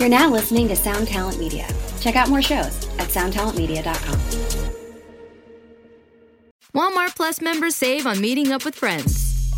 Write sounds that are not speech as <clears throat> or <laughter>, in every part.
You're now listening to Sound Talent Media. Check out more shows at soundtalentmedia.com. Walmart Plus members save on meeting up with friends.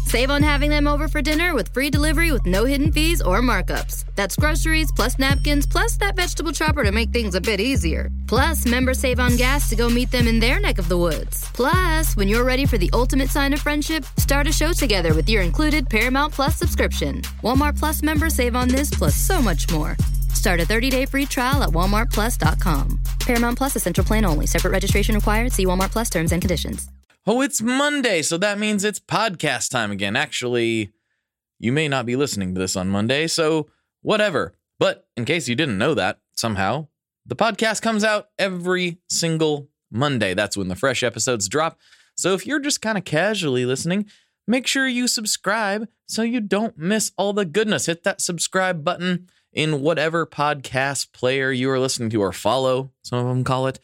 Save on having them over for dinner with free delivery with no hidden fees or markups. That's groceries plus napkins plus that vegetable chopper to make things a bit easier. Plus, members save on gas to go meet them in their neck of the woods. Plus, when you're ready for the ultimate sign of friendship, start a show together with your included Paramount Plus subscription. Walmart Plus members save on this plus so much more. Start a 30-day free trial at walmartplus.com. Paramount Plus essential plan only. Separate registration required. See Walmart Plus terms and conditions. Oh, it's Monday, so that means it's podcast time again. Actually, you may not be listening to this on Monday, so whatever. But in case you didn't know that, somehow, the podcast comes out every single Monday. That's when the fresh episodes drop. So if you're just kind of casually listening, make sure you subscribe so you don't miss all the goodness. Hit that subscribe button in whatever podcast player you are listening to, or follow, some of them call it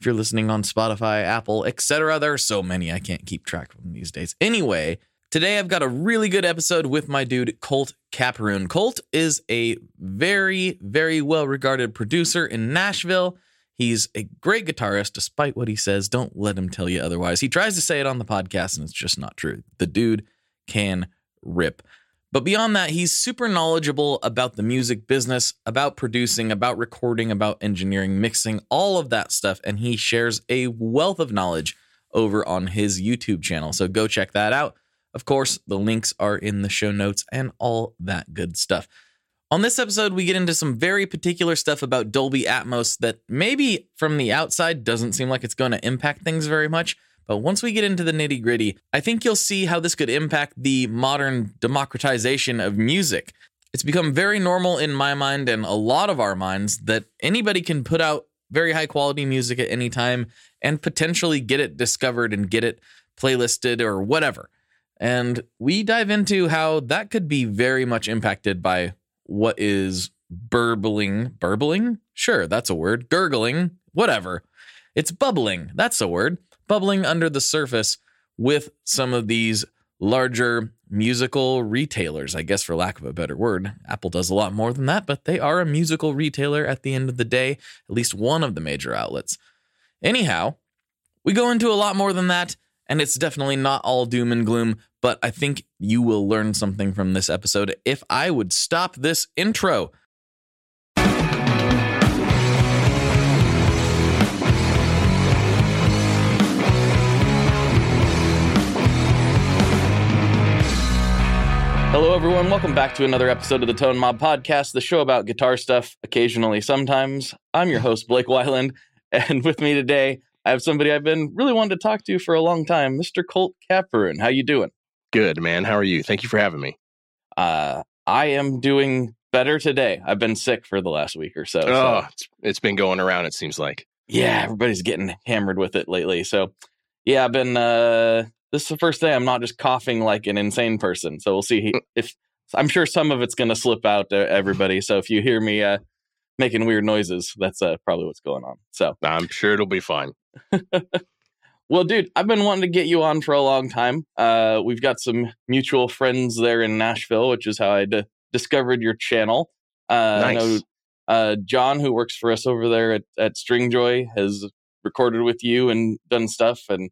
if you're listening on Spotify, Apple, etc. There are so many I can't keep track of them these days. Anyway, today I've got a really good episode with my dude Colt Capperune. Colt is a very, very well regarded producer in Nashville. He's a great guitarist, despite what he says. Don't let him tell you otherwise. He tries to say it on the podcast, and it's just not true. The dude can rip. But beyond that, he's super knowledgeable about the music business, about producing, about recording, about engineering, mixing, all of that stuff. And he shares a wealth of knowledge over on his YouTube channel. So go check that out. Of course, the links are in the show notes and all that good stuff. On this episode, we get into some very particular stuff about Dolby Atmos that maybe from the outside doesn't seem like it's going to impact things very much. But once we get into the nitty gritty, I think you'll see how this could impact the modern democratization of music. It's become very normal in my mind and a lot of our minds that anybody can put out very high quality music at any time and potentially get it discovered and get it playlisted or whatever. And we dive into how that could be very much impacted by what is burbling. Burbling? Sure, that's a word. Gurgling, whatever. It's bubbling. That's a word bubbling under the surface with some of these larger musical retailers, I guess, for lack of a better word. Apple does a lot more than that, but they are a musical retailer at the end of the day, at least one of the major outlets. Anyhow, we go into a lot more than that, and it's definitely not all doom and gloom, but I think you will learn something from this episode if I would stop this intro. Hello, everyone. Welcome back to another episode of the Tone Mob Podcast, the show about guitar stuff, occasionally, sometimes. I'm your host, Blake Wyland, and with me today, I have somebody I've been really wanting to talk to for a long time, Mr. Colt Capperune. How you doing? Good, man. How are you? Thank you for having me. Uh, I am doing better today. I've been sick for the last week or so. Oh, so. It's, it's been going around, it seems like. Yeah, everybody's getting hammered with it lately. So, yeah, I've been uh, this is the first day I'm not just coughing like an insane person. So we'll see if I'm sure some of it's going to slip out to everybody. So if you hear me uh, making weird noises, that's uh, probably what's going on. So I'm sure it'll be fine. <laughs> well, dude, I've been wanting to get you on for a long time. Uh, we've got some mutual friends there in Nashville, which is how I d- discovered your channel. Uh, nice. I know uh, John, who works for us over there at, at Stringjoy, has recorded with you and done stuff. And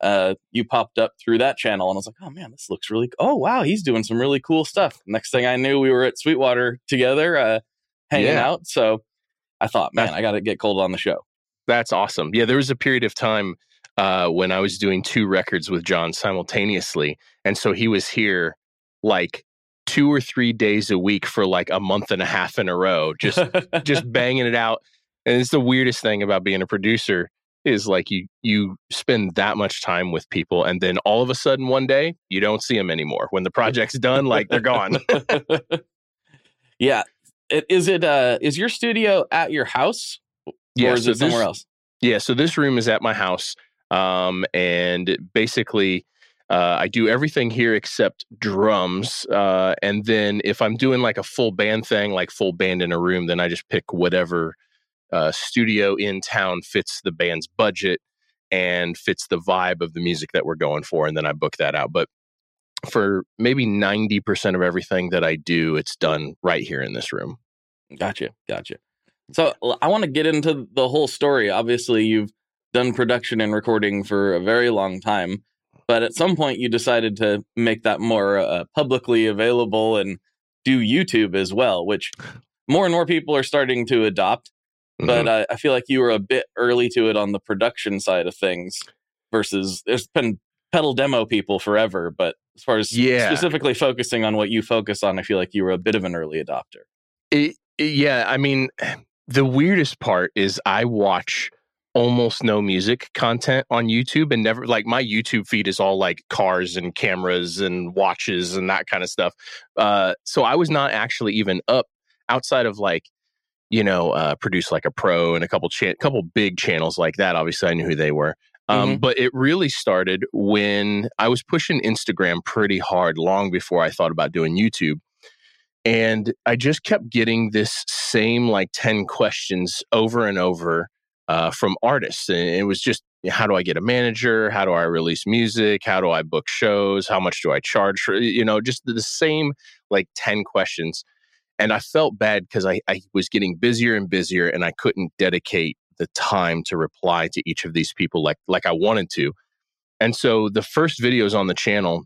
uh, you popped up through that channel, and I was like, oh man, this looks really. Oh wow, he's doing some really cool stuff. Next thing I knew, we were at Sweetwater together, uh, hanging yeah. out. So I thought, man, that's, I got to get Colt on the show. That's awesome. Yeah, there was a period of time uh, when I was doing two records with John simultaneously, and so he was here like two or three days a week for like a month and a half in a row, just just <laughs> banging it out. And it's the weirdest thing about being a producer is like you you spend that much time with people and then all of a sudden one day you don't see them anymore. When the <laughs> project's done like they're gone. Yeah. It, is it uh is your studio at your house yeah, or is so it somewhere this, else? yeah so this room is at my house um and basically uh, I do everything here except drums. Uh, and then if I'm doing like a full band thing, like full band in a room, then I just pick whatever uh, studio in town fits the band's budget and fits the vibe of the music that we're going for. And then I book that out. But for maybe 90% of everything that I do, it's done right here in this room. Gotcha. Gotcha. So I want to get into the whole story. Obviously, you've done production and recording for a very long time, but at some point you decided to make that more uh, publicly available and do YouTube as well, which <laughs> more and more people are starting to adopt. Mm-hmm. But uh, I feel like you were a bit early to it on the production side of things versus there's been pedal demo people forever. But as far as yeah. specifically focusing on what you focus on, I feel like you were a bit of an early adopter. It, yeah. I mean, the weirdest part is I watch almost no music content on YouTube and never like my YouTube feed is all like cars and cameras and watches and that kind of stuff. Uh, so I was not actually even up outside of like you know uh, produce like a pro and a couple cha- couple big channels like that. Obviously, I knew who they were. Um, mm-hmm. But it really started when I was pushing Instagram pretty hard long before I thought about doing YouTube. And I just kept getting this same like 10 questions over and over uh, from artists. And it was just, how do I get a manager? How do I release music? How do I book shows? How much do I charge for, you know, just the same like 10 questions. And I felt bad because I, I was getting busier and busier and I couldn't dedicate the time to reply to each of these people like like I wanted to. And so the first videos on the channel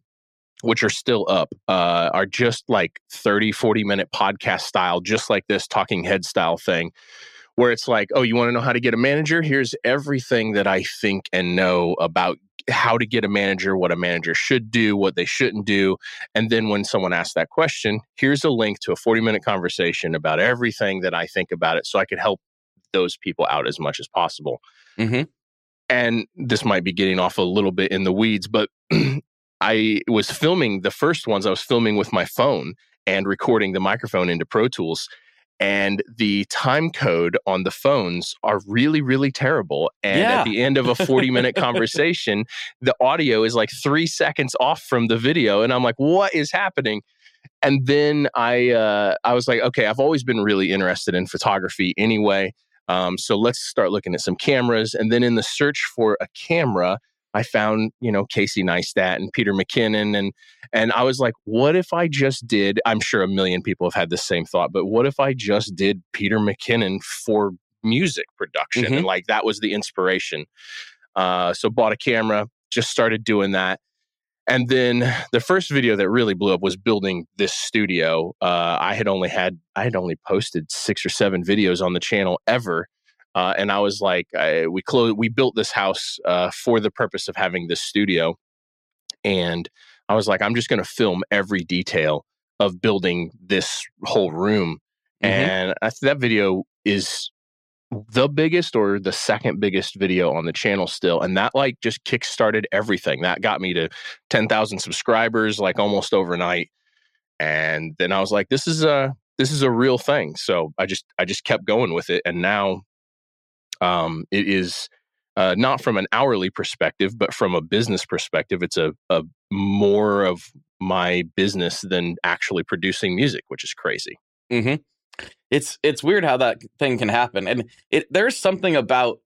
which are still up uh, are just like 30 40 minute podcast style just like this talking head style thing where it's like oh you want to know how to get a manager here's everything that i think and know about how to get a manager what a manager should do what they shouldn't do and then when someone asks that question here's a link to a 40 minute conversation about everything that i think about it so i could help those people out as much as possible mm-hmm. and this might be getting off a little bit in the weeds but <clears throat> I was filming the first ones, I was filming with my phone and recording the microphone into Pro Tools. And the time code on the phones are really, really terrible. And yeah. at the end of a 40 <laughs> minute conversation, the audio is like three seconds off from the video. And I'm like, what is happening? And then I, uh, I was like, okay, I've always been really interested in photography anyway. Um, so let's start looking at some cameras. And then in the search for a camera, I found, you know, Casey Neistat and Peter McKinnon and and I was like, what if I just did I'm sure a million people have had the same thought, but what if I just did Peter McKinnon for music production mm-hmm. and like that was the inspiration. Uh so bought a camera, just started doing that. And then the first video that really blew up was building this studio. Uh, I had only had I had only posted six or seven videos on the channel ever, uh, and I was like, I, we closed, we built this house uh, for the purpose of having this studio. And I was like, I'm just going to film every detail of building this whole room. Mm-hmm. And I, that video is the biggest or the second biggest video on the channel still. And that like just kickstarted everything. That got me to 10,000 subscribers like almost overnight. And then I was like, this is a, this is a real thing. So I just, I just kept going with it. And now um, it is uh, not from an hourly perspective, but from a business perspective, it's a, a more of my business than actually producing music, which is crazy. Mm-hmm. It's it's weird how that thing can happen, and it there's something about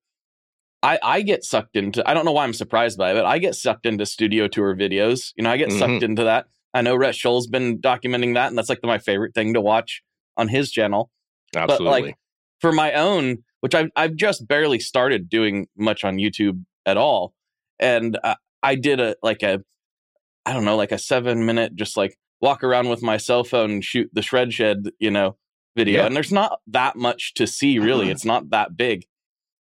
I I get sucked into. I don't know why I'm surprised by it, but I get sucked into studio tour videos. You know, I get mm-hmm. sucked into that. I know Rhett Shull's been documenting that, and that's like my favorite thing to watch on his channel. Absolutely. But like for my own, which I've, I've just barely started doing much on YouTube at all. And uh, I did a, like a, I don't know, like a seven minute, just like walk around with my cell phone and shoot the shred shed, you know, video. Yeah. And there's not that much to see really. it's not that big.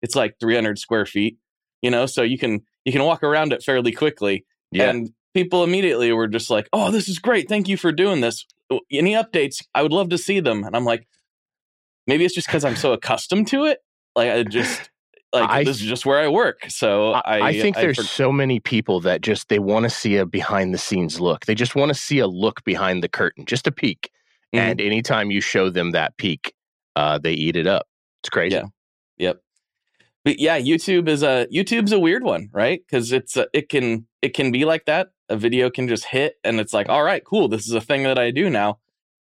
It's like 300 square feet, you know, so you can, you can walk around it fairly quickly. Yeah. And people immediately were just like, oh, this is great. Thank you for doing this. Any updates? I would love to see them. And I'm like, maybe it's just because I'm so accustomed to it like I just like I, this is just where I work. So I, I think I, there's for- so many people that just they want to see a behind the scenes look. They just want to see a look behind the curtain, just a peek. Mm-hmm. And anytime you show them that peek, uh, they eat it up. It's crazy. Yeah. Yep. But yeah, YouTube is a YouTube's a weird one, right? Because it's a, it can it can be like that. A video can just hit, and it's like, all right, cool, this is a thing that I do now,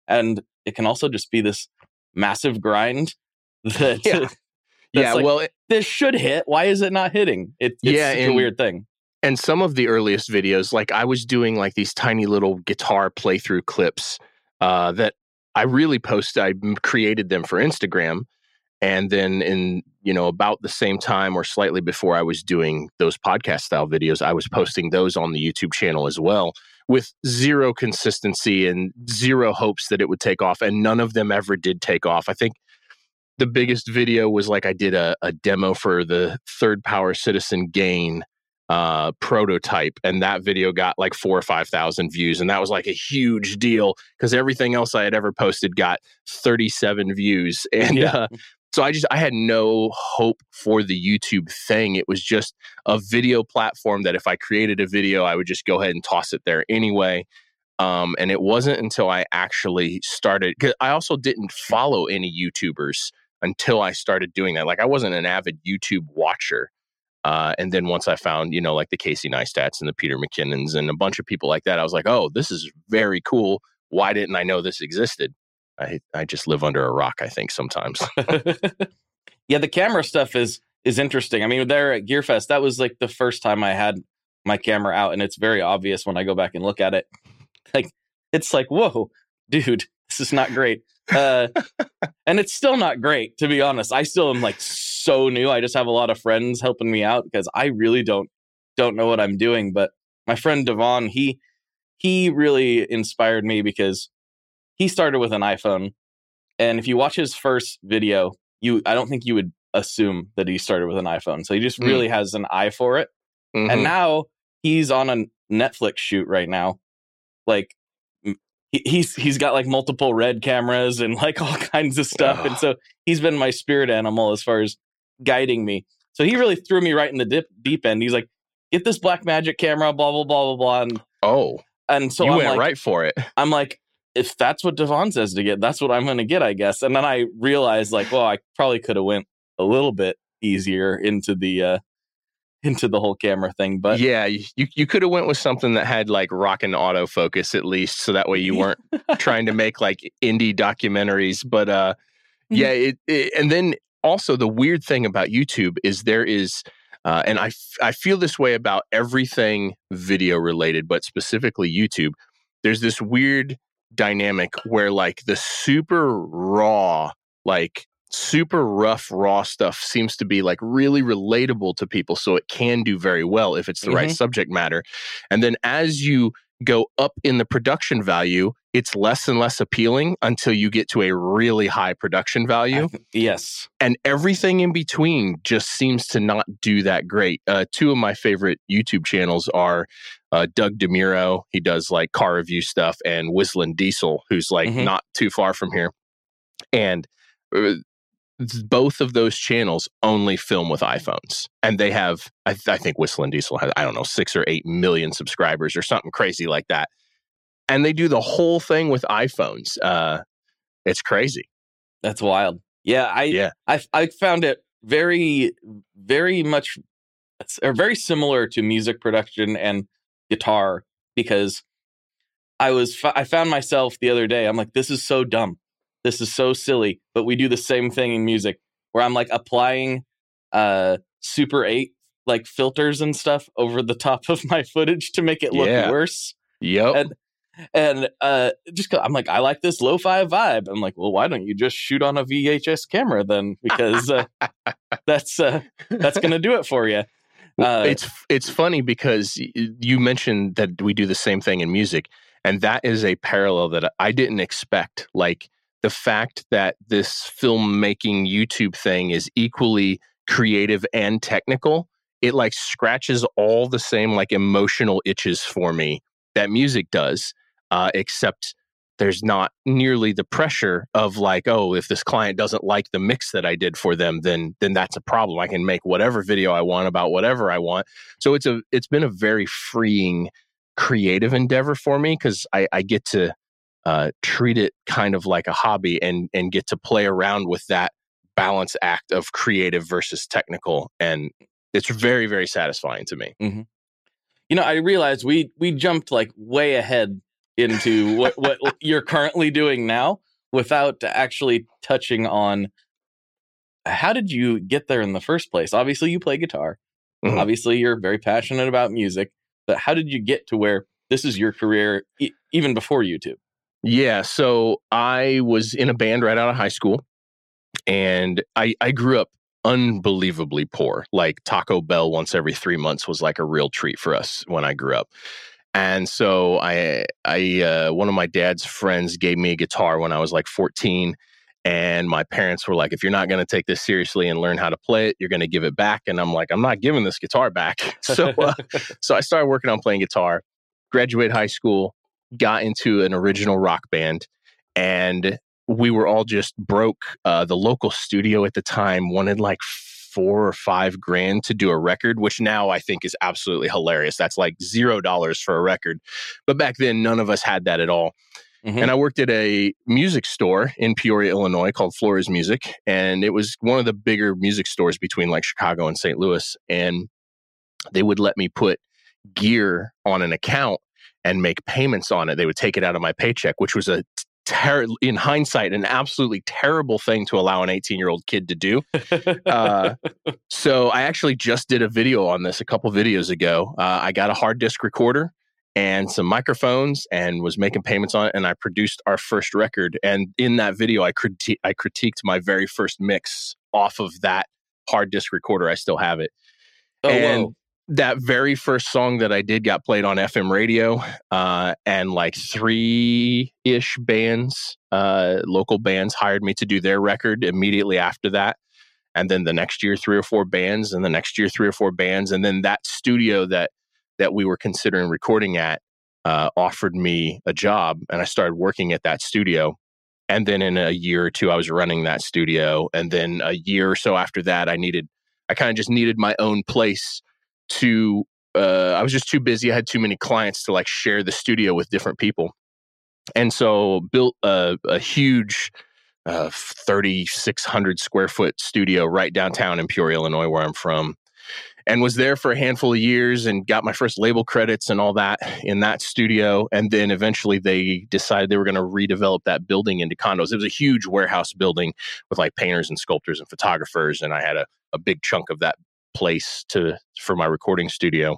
and it can also just be this massive grind <laughs> that yeah. Yeah, like, well, it, this should hit. Why is it not hitting? It, it's yeah, and, a weird thing. And some of the earliest videos, like I was doing like these tiny little guitar playthrough clips uh, that I really posted. I created them for Instagram, and then in you know about the same time or slightly before I was doing those podcast style videos, I was posting those on the YouTube channel as well with zero consistency and zero hopes that it would take off, and none of them ever did take off. I think the biggest video was like I did a, a demo for the third power citizen gain uh, prototype, and that video got like four or five thousand views, and that was like a huge deal because everything else I had ever posted got thirty seven views, <laughs> and yeah. uh, so I just I had no hope for the YouTube thing. It was just a video platform that if I created a video, I would just go ahead and toss it there anyway. Um, and it wasn't until I actually started because I also didn't follow any YouTubers until I started doing that. Like I wasn't an avid YouTube watcher. Uh, and then once I found, you know, like the Casey Neistats and the Peter McKinnons and a bunch of people like that, I was like, oh, this is very cool. Why didn't I know this existed? I I just live under a rock, I think, sometimes. <laughs> <laughs> yeah, the camera stuff is is interesting. I mean, there at Gearfest, that was like the first time I had my camera out, and it's very obvious when I go back and look at it. Like it's like, whoa, dude, this is not great. Uh, and it's still not great, to be honest. I still am like so new. I just have a lot of friends helping me out because I really don't don't know what I'm doing. But my friend Devon, he he really inspired me because he started with an iPhone. And if you watch his first video, you I don't think you would assume that he started with an iPhone. So he just mm. really has an eye for it. Mm-hmm. And now he's on a Netflix shoot right now. Like he's he's got like multiple red cameras and like <laughs> all kinds of stuff. And so he's been my spirit animal as far as guiding me. So he really threw me right in the dip, deep end. He's like get this Blackmagic camera blah blah blah blah blah. And oh. and so you I'm went like, right for it. <laughs> I'm like if that's what devon says to get that's what i'm gonna get i guess. And then i realized like well i probably could have went a little bit easier into the uh into the whole camera thing. But yeah, you you could have went with something that had like rockin' autofocus at least, so that way you weren't trying to make like indie documentaries. But uh, mm-hmm. yeah, it, it, and then also the weird thing about YouTube is there is. Uh, and I, f- I feel this way about everything video related, but specifically YouTube. There's this weird dynamic where, like, the super raw, like, super rough raw stuff seems to be like really relatable to people so it can do very well if it's the mm-hmm. right subject matter and then as you go up in the production value it's less and less appealing until you get to a really high production value yes and everything in between just seems to not do that great uh, two of my favorite youtube channels are uh, doug demuro he does like car review stuff and whistling diesel who's like mm-hmm. not too far from here and uh, both of those channels only film with iPhones, and they have I, th- I think Whistling Diesel has I don't know six or eight million subscribers or something crazy like that, and they do the whole thing with iPhones. Uh, it's crazy. That's wild. Yeah, I yeah I I found it very very much or very similar to music production and guitar because I was I found myself the other day. I'm like, this is so dumb this is so silly, but we do the same thing in music where I'm like applying uh super 8 like filters and stuff over the top of my footage to make it look yeah. worse. Yep. And and uh just cuz I'm like I like this lo-fi vibe. I'm like, "Well, why don't you just shoot on a VHS camera then because uh, <laughs> that's uh that's going to do it for you." Uh, it's it's funny because you mentioned that we do the same thing in music and that is a parallel that I didn't expect. Like the fact that this filmmaking YouTube thing is equally creative and technical, it like scratches all the same like emotional itches for me that music does, uh, except there's not nearly the pressure of like, oh, if this client doesn't like the mix that I did for them, then then that's a problem. I can make whatever video I want about whatever I want. So it's a it's been a very freeing creative endeavor for me because I, I get to uh, treat it kind of like a hobby and and get to play around with that balance act of creative versus technical and it's very very satisfying to me mm-hmm. you know i realized we we jumped like way ahead into what what <laughs> you're currently doing now without actually touching on how did you get there in the first place obviously you play guitar mm-hmm. obviously you're very passionate about music but how did you get to where this is your career e- even before youtube Yeah, so I was in a band right out of high school, and I I grew up unbelievably poor. Like Taco Bell once every three months was like a real treat for us when I grew up. And so I I uh, one of my dad's friends gave me a guitar when I was like 14 and my parents were like if you're not going to take this seriously and learn how to play it you're going to give it back and I'm like I'm not giving this guitar back. <laughs> so uh, <laughs> so I started working on playing guitar, graduate high school, got into an original rock band and we were all just broke. Uh, the local studio at the time wanted like four or five grand to do a record, which now I think is absolutely hilarious. That's like zero dollars for a record. But back then, none of us had that at all. Mm-hmm. And I worked at a music store in Peoria, Illinois called Flores Music. And it was one of the bigger music stores between like Chicago and St. Louis. And they would let me put gear on an account and make payments on it. They would take it out of my paycheck, which was a ter- in hindsight, an absolutely terrible thing to allow an 18 year old kid to do. <laughs> Uh, so I actually just did a video on this a couple videos ago. Uh, I got a hard disk recorder and some microphones and was making payments on it and I produced our first record and in that video I criti- I critiqued my very first mix off of that hard disk recorder I still have it. Oh, and whoa that very first song that I did got played on FM radio, uh, and like three ish bands, uh, local bands, hired me to do their record immediately after that. And then the next year, three or four bands, and the next year, three or four bands, and then that studio that that we were considering recording at uh, offered me a job, and I started working at that studio. And then in a year or two, I was running that studio, and then a year or so after that, I needed, I kind of just needed my own place to uh, I was just too busy. I had too many clients to like share the studio with different people, and so built a, a huge uh, 3,600 square foot studio right downtown in Peoria, Illinois, where I'm from, and was there for a handful of years and got my first label credits and all that in that studio. And then eventually they decided they were going to redevelop that building into condos. It was a huge warehouse building with like painters and sculptors and photographers, and I had a, a big chunk of that place to for my recording studio.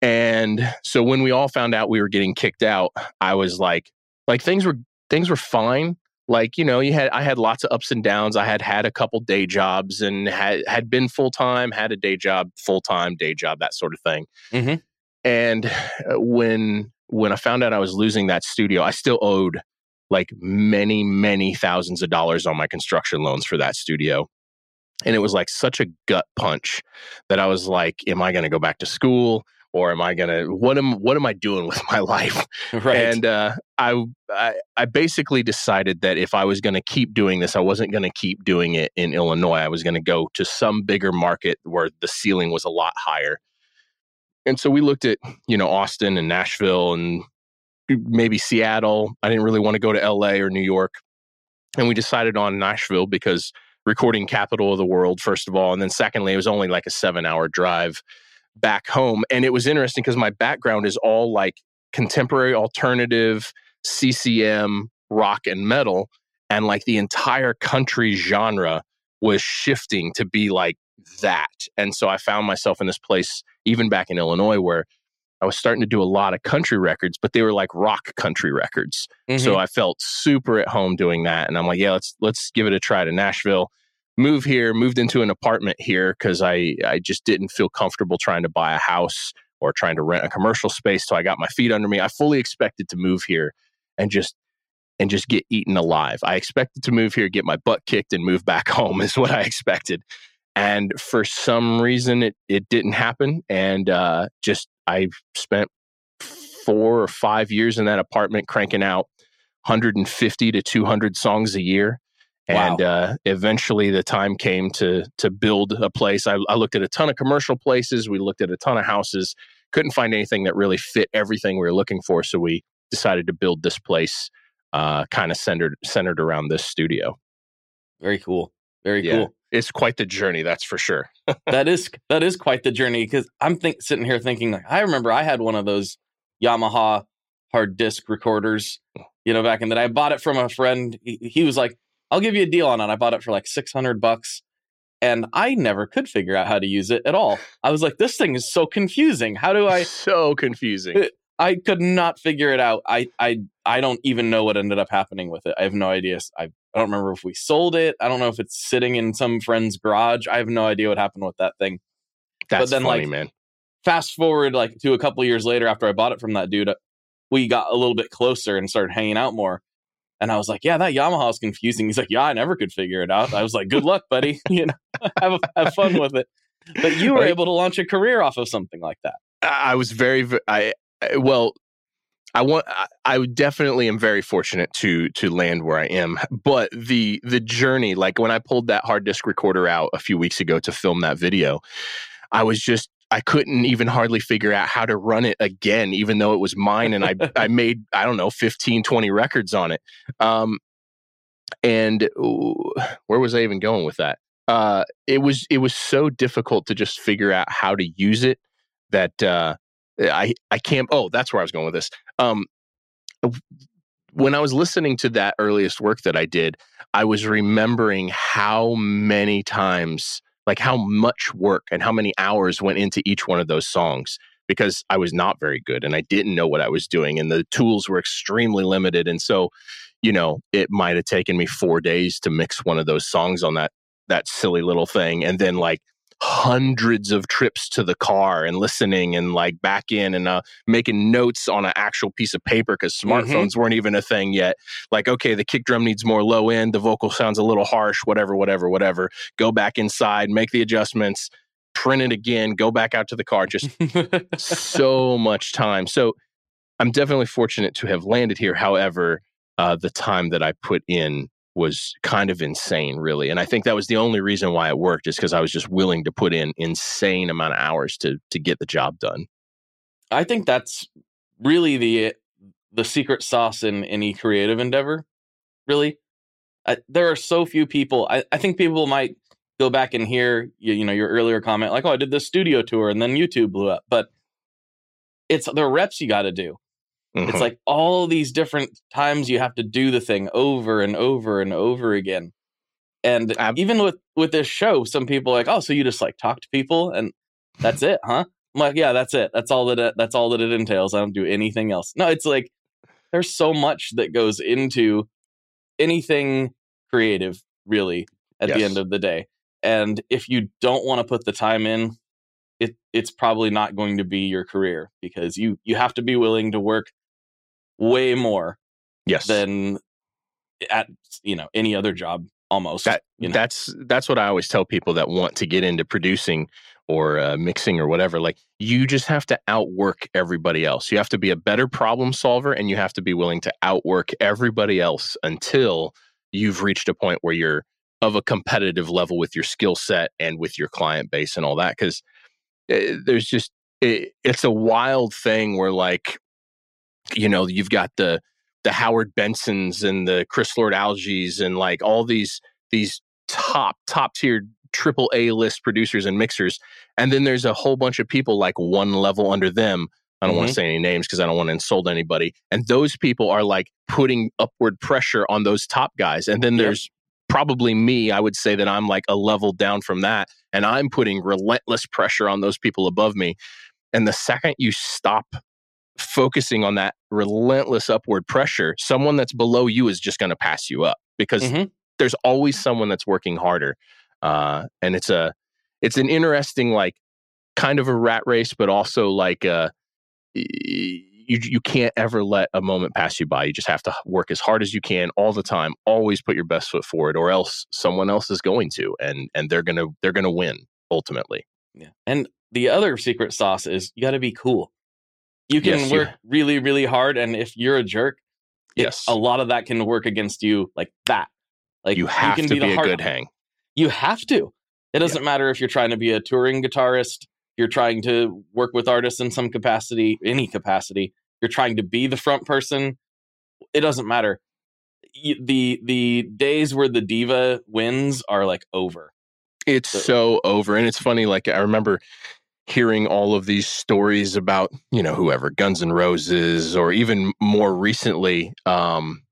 And so when we all found out we were getting kicked out, I was like like things were things were fine. Like, you know, you had I had lots of ups and downs. I had had a couple day jobs and had had been full time, had a day job, full time day job, that sort of thing. Mm-hmm. And uh, when when I found out I was losing that studio, I still owed like many many thousands of dollars on my construction loans for that studio and it was like such a gut punch that I was like, am I going to go back to school? Or am I gonna what am what am I doing with my <laughs> life? Right. And uh, I, I I basically decided that if I was going to keep doing this, I wasn't going to keep doing it in Illinois. I was going to go to some bigger market where the ceiling was a lot higher. And so we looked at you know Austin and Nashville and maybe Seattle. I didn't really want to go to L.A. or New York, and we decided on Nashville because recording capital of the world, first of all. And then secondly, it was only like a seven hour drive back home. And it was interesting because my background is all like contemporary alternative, CCM, rock, and metal. And like the entire country genre was shifting to be like that. And so I found myself in this place, even back in Illinois, where I was starting to do a lot of country records, but they were like rock country records. Mm-hmm. So I felt super at home doing that. And I'm like, yeah, let's let's give it a try to Nashville. Move here, moved into an apartment here because I I just didn't feel comfortable trying to buy a house or trying to rent a commercial space. So I got my feet under me. I fully expected to move here and just and just get eaten alive. I expected to move here, get my butt kicked, and move back <laughs> home is what I expected. And for some reason, it it didn't happen. And uh, just I spent four or five years in that apartment cranking out 150 to 200 songs a year. Wow. And uh, eventually, the time came to to build a place. I, I looked at a ton of commercial places. We looked at a ton of houses. Couldn't find anything that really fit everything we were looking for. So we decided to build this place, uh, kind of centered centered around this studio. Very cool. Very yeah. cool it's quite the journey that's for sure. <laughs> That is that is quite the journey because i'm think, sitting here thinking like i remember i had one of those yamaha hard disk recorders mm. you know back in the day. I bought it from a friend. He, he was like i'll give you a deal on it. I bought it for like 600 bucks and i never could figure out how to use it at all. I was like this thing is so confusing. How do i so confusing uh, I could not figure it out. I I I don't even know what ended up happening with it. I have no idea. I I don't remember if we sold it. I don't know if it's sitting in some friend's garage. I have no idea what happened with that thing. That's but then, funny, like, man. Fast forward like to a couple years later after I bought it from that dude, we got a little bit closer and started hanging out more. And I was like, "Yeah, that Yamaha is confusing." He's like, "Yeah, I never could figure it out." I was like, "Good luck, buddy. <laughs> you know, have have fun with it." But you were able to launch a career off of something like that. I was very, I- well, I want, I, I definitely am very fortunate to to land where I am. But the the journey, like when I pulled that hard disk recorder out a few weeks ago to film that video, I was just. I couldn't even hardly figure out how to run it again, even though it was mine. And I, I <laughs> made, I don't know, 15, 20 records on it. Um, and ooh, where was I even going with that? Uh, it was, it was so difficult to just figure out how to use it that, uh, I I can't. Oh, that's where I was going with this. Um, when I was listening to that earliest work that I did, I was remembering how many times, like how much work and how many hours went into each one of those songs because I was not very good and I didn't know what I was doing and the tools were extremely limited and so, you know, it might have taken me 4 days to mix one of those songs on that that silly little thing and then like hundreds of trips to the car and listening and like back in and uh, making notes on an actual piece of paper because smartphones weren't even a thing yet. Like, okay, the kick drum needs more low end, the vocal sounds a little harsh, whatever, whatever, whatever. Go back inside, make the adjustments, print it again, go back out to the car. Just so <laughs> much time. So I'm definitely fortunate to have landed here. However, uh, the time that I put in was kind of insane, really. And I think that was the only reason why it worked, is because I was just willing to put in insane amount of hours to to get the job done. I think that's really the the secret sauce in any creative endeavor. Really, I, there are so few people. I, I think people might go back and hear you, you know your earlier comment like, "Oh, I did this studio tour and then YouTube blew up," but it's the reps you got to do. It's Mhm. like all these different times you have to do the thing over and over and over again. And Ab- even with with this show, some people are like, "Oh, so you just like talk to people and that's it, huh?" I'm like, "Yeah, that's it. That's all that it, that's all that it entails. I don't do anything else." No, it's like there's so much that goes into anything creative, really, at the end of the day. And if you don't want to put the time in, it it's probably not going to be your career because you you have to be willing to work way more yes, than at you know any other job almost that you know? that's that's what I always tell people that want to get into producing or uh, mixing or whatever. Like you just have to outwork everybody else. You have to be a better problem solver, and you have to be willing to outwork everybody else until you've reached a point where you're of a competitive level with your skill set and with your client base and all that. Because there's just it, it's a wild thing where like you know you've got the the Howard Bensons and the Chris Lord Alges and like all these these top top tier triple A list producers and mixers, and then there's a whole bunch of people like one level under them. I don't want to mm-hmm. say any names because I don't want to insult anybody. And those people are like putting upward pressure on those top guys. And then Yep. there's probably me. I would say that I'm like a level down from that, and I'm putting relentless pressure on those people above me. And the second you stop focusing on that relentless upward pressure, someone that's below you is just going to pass you up because Mhm. there's always someone that's working harder. Uh, and it's a, it's an interesting, like, kind of a rat race, but also like, uh, y- you you can't ever let a moment pass you by. You just have to work as hard as you can all the time. Always put your best foot forward, or else someone else is going to, and and they're gonna they're gonna win ultimately. yeah. and the other secret sauce is you got to be cool you can Yes, you- work really really hard and if you're a jerk Yes, a lot of that can work against you like that. Like you have can to be, the a hard- good hang. you have to. It doesn't matter if you're trying to be a touring guitarist you're trying to work with artists in some capacity any capacity you're trying to be the front person it doesn't matter. The the days where the diva wins are like over. It's So- so over. And it's funny, like I remember hearing all of these stories about, you know, whoever, Guns N' Roses, or even more recently, um,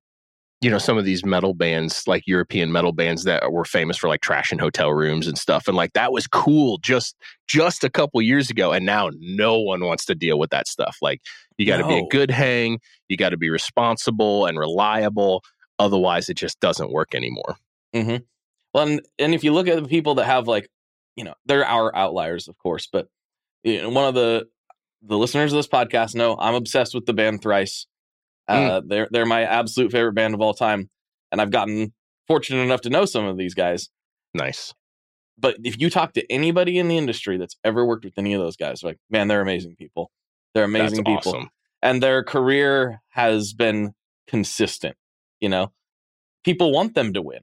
you know some of these metal bands like european metal bands that were famous for like trash trashing hotel rooms and stuff and like that was cool just just a couple years ago and now no one wants to deal with that stuff like you got to be a good hang you got to be responsible and reliable otherwise it just doesn't work anymore Mm-hmm. Well, and, and if you look at the people that have like, you know, there are our outliers, of course, but you know, one of the the listeners of this podcast know I'm obsessed with the band Thrice. Uh, They're they're my absolute favorite band of all time, and I've gotten fortunate enough to know some of these guys. nice But if you talk to anybody in the industry that's ever worked with any of those guys, like man, they're amazing people. They're amazing That's people awesome. and their career has been consistent you know people want them to win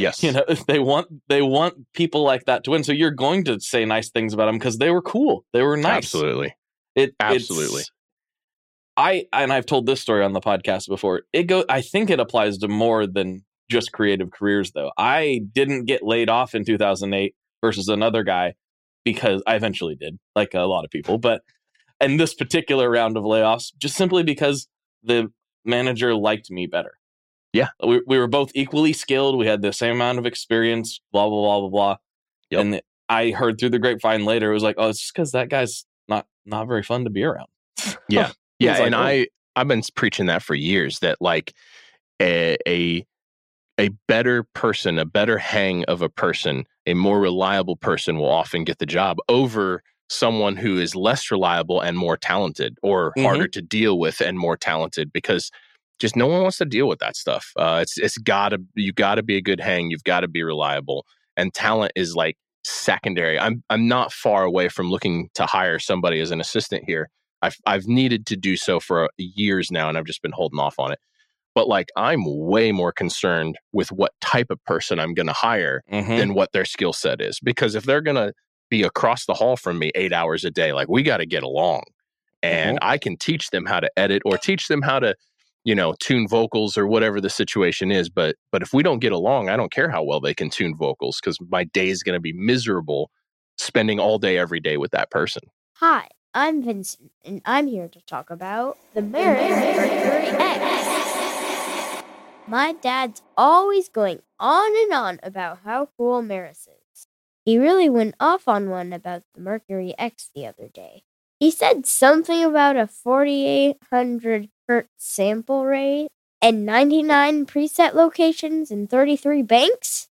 yes. You know <laughs> they want they want people like that to win. So you're going to say nice things about them because they were cool. They were nice. Absolutely. It, Absolutely. i and i've told this story on the podcast before. It go i think it applies to more than just creative careers though. I didn't get laid off in 2008 versus another guy because i eventually did like a lot of people. But in this particular round of layoffs just simply because the manager liked me better Yeah. we, we were both equally skilled we had the same amount of experience blah blah blah blah blah Yep. and i heard through the grapevine later it was like oh it's just because that guy's not not very fun to be around <laughs> Yeah. Yeah like, and "Oh." i i've been preaching that for years that like a, a a better person a better hang of a person a more reliable person will often get the job over someone who is less reliable and more talented or Mhm. harder to deal with and more talented because just no one wants to deal with that stuff uh, it's it's gotta you gotta be a good hang you've got to be reliable and talent is like secondary i'm i'm not far away from looking to hire somebody as an assistant here I've I've needed to do so for years now, and I've just been holding off on it. But like, I'm way more concerned with what type of person I'm going to hire Mhm. than what their skill set is. Because if they're going to be across the hall from me eight hours a day, like we got to get along, and I can teach them how to edit or teach them how to, you know, tune vocals or whatever the situation is. But but if we don't get along, I don't care how well they can tune vocals because my day is going to be miserable spending all day every day with that person. Hi, I'm Vincent, and I'm here to talk about the Meris Mercury X. My dad's always going on and on about how cool Meris is. He really went off on one about the Mercury X the other day. He said something about a 4800 sample rate and 99 preset locations and 33 banks,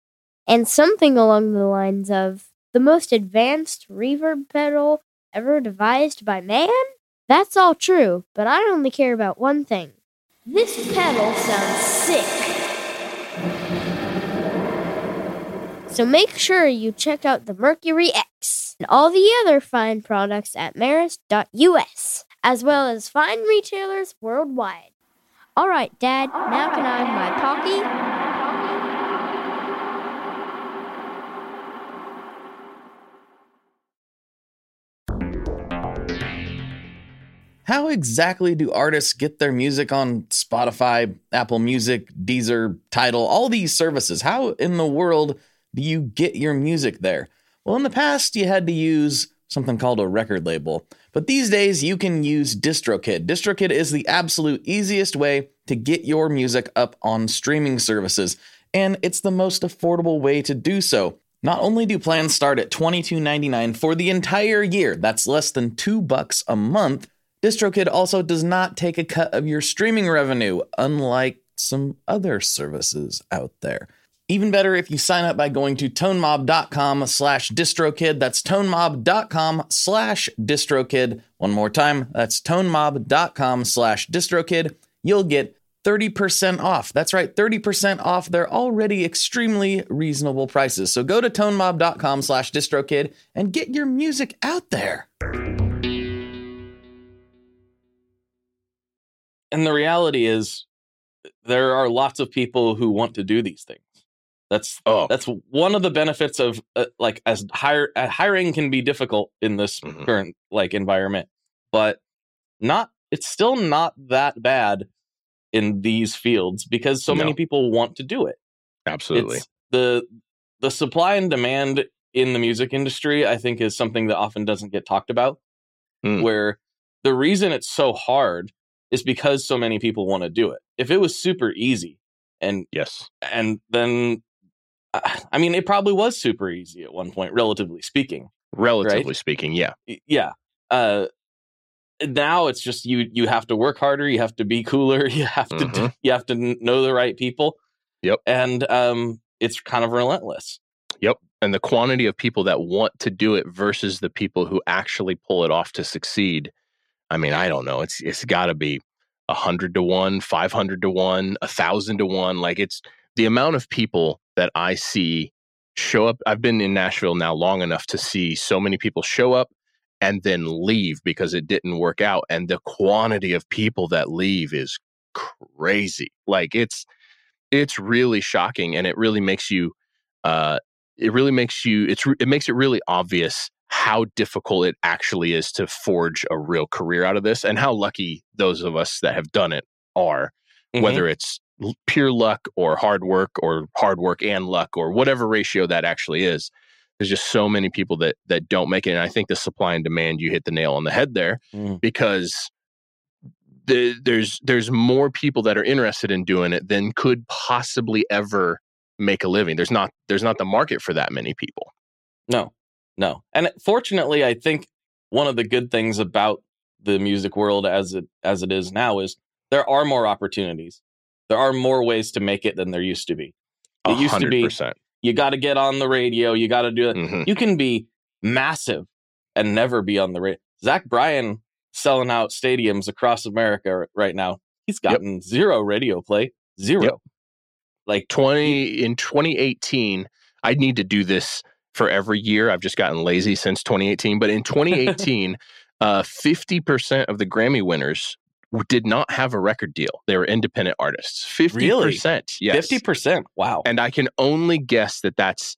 and something along the lines of the most advanced reverb pedal ever devised by man? That's all true, but I only care about one thing. This pedal sounds sick. So make sure you check out the Mercury X and all the other fine products at meris.us, as well as fine retailers worldwide. All right, Dad, now can I have my Pocky? How exactly do artists get their music on Spotify, Apple Music, Deezer, Tidal, all these services? How in the world do you get your music there? Well, in the past, you had to use something called a record label, but these days you can use DistroKid. DistroKid is the absolute easiest way to get your music up on streaming services, and it's the most affordable way to do so. Not only do plans start at $22.99 for the entire year, that's less than 2 bucks a month, DistroKid also does not take a cut of your streaming revenue, unlike some other services out there. Even better if you sign up by going to tonemob.com slash distrokid. That's tonemob.com slash distrokid. One more time, that's tonemob.com slash distrokid. You'll get 30% off. That's right, 30% off They're already extremely reasonable prices. So go to tonemob.com slash distrokid and get your music out there. and the reality is there are lots of people who want to do these things that's Oh, that's one of the benefits of uh, like as hire uh, hiring can be difficult in this Mhm. current like environment but not it's still not that bad in these fields because so many people want to do it absolutely. it's the the supply and demand in the music industry i think is something that often doesn't get talked about Mm. where the reason it's so hard is because so many people want to do it if it was super easy and Yes. and then I mean, it probably was super easy at one point, relatively speaking. Relatively speaking, yeah. Yeah. Uh, now it's just you. You have to work harder. You have to be cooler. <laughs> You have to. Mhm. You have to know the right people. Yep. And um, it's kind of relentless. Yep, and the quantity of people that want to do it versus the people who actually pull it off to succeed. I mean, I don't know. It's it's got to be a hundred to one, five hundred to one, a thousand to one. Like it's the amount of people that I see show up. I've been in Nashville now long enough to see so many people show up and then leave because it didn't work out. And the quantity of people that leave is crazy. Like it's it's really shocking, and it really makes you. Uh, it really makes you. It's it makes it really obvious how difficult it actually is to forge a real career out of this, and how lucky those of us that have done it are Mhm. whether it's pure luck or hard work or hard work and luck or whatever ratio that actually is there's just so many people that that don't make it and i think the supply and demand you hit the nail on the head there Mm. because the, there's there's more people that are interested in doing it than could possibly ever make a living there's not there's not the market for that many people No, no. And fortunately, I think one of the good things about the music world as it as it is now is there are more opportunities. There are more ways to make it than there used to be. It used to be you got to get on the radio. You got to do it. Mhm. You can be massive and never be on the radio. Zach Bryan selling out stadiums across America right now. He's Yep. gotten zero radio play. Zero. Yep. Like 20 in 2018 i need to do this for every year i've just gotten lazy since 2018 but in 2018 <laughs> uh, 50% of the grammy winners did not have a record deal they were independent artists 50% Really? yes fifty percent. Wow. and i can only guess that that's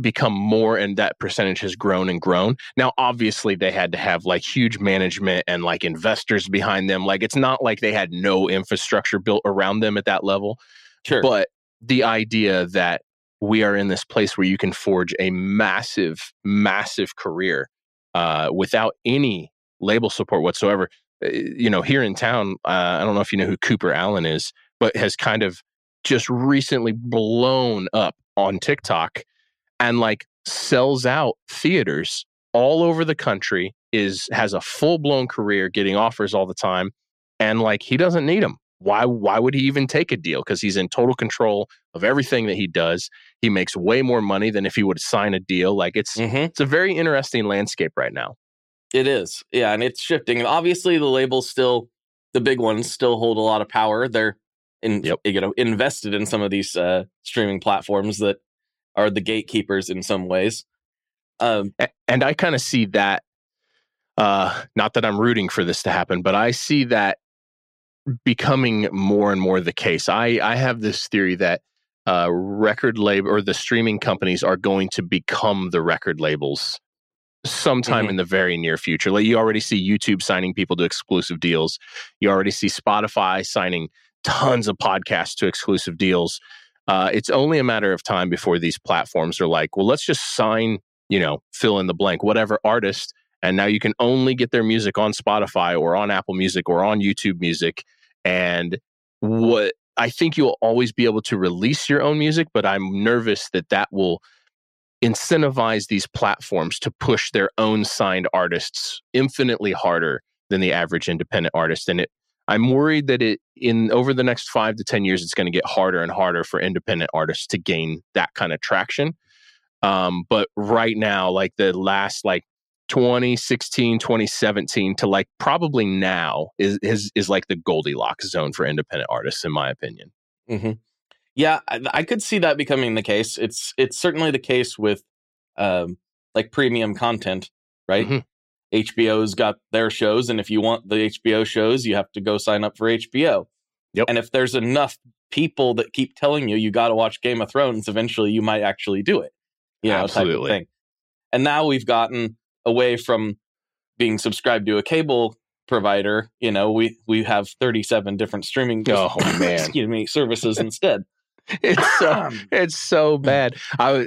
become more and that percentage has grown and grown now obviously they had to have like huge management and like investors behind them like it's not like they had no infrastructure built around them at that level sure. but the idea that we are in this place where you can forge a massive, massive career uh, without any label support whatsoever. Uh, You know, here in town, uh, I don't know if you know who Cooper Alan is, but has kind of just recently blown up on TikTok and like sells out theaters all over the country is has a full blown career getting offers all the time and like he doesn't need them why why would he even take a deal? Because he's in total control of everything that he does. He makes way more money than if he would sign a deal. Like it's Mhm. it's a very interesting landscape right now It is. Yeah, and it's shifting. And obviously the labels still the big ones still hold a lot of power. They're in Yep. you know invested in some of these uh streaming platforms that are the gatekeepers in some ways. Um and i kind of see that uh not that i'm rooting for this to happen but i see that becoming more and more the case i i have this theory that uh record label or the streaming companies are going to become the record labels sometime Mhm. in the very near future like you already see youtube signing people to exclusive deals you already see spotify signing tons of podcasts to exclusive deals uh, it's only a matter of time before these platforms are like well let's just sign you know, fill in the blank, whatever artist. And now you can only get their music on Spotify or on Apple Music or on YouTube Music. And what I think you'll always be able to release your own music, but I'm nervous that that will incentivize these platforms to push their own signed artists infinitely harder than the average independent artist. And it, I'm worried that it in over the next five to 10 years, it's going to get harder and harder for independent artists to gain that kind of traction. Um, but right now, like the last like 2016, 2017 to like probably now is is is like the Goldilocks zone for independent artists, in my opinion. mhm. Yeah, I, I could see that becoming the case. It's it's certainly the case with um like premium content, right? Mhm. HBO's got their shows, and if you want the HBO shows, you have to go sign up for HBO. Yep. And if there's enough people that keep telling you you got to watch Game of Thrones, eventually you might actually do it. You know, type of Absolutely. thing. And now we've gotten away from being subscribed to a cable provider. You know, we we have 37 different streaming Oh, <laughs> man. excuse me services instead. <laughs> It's so it's so bad. I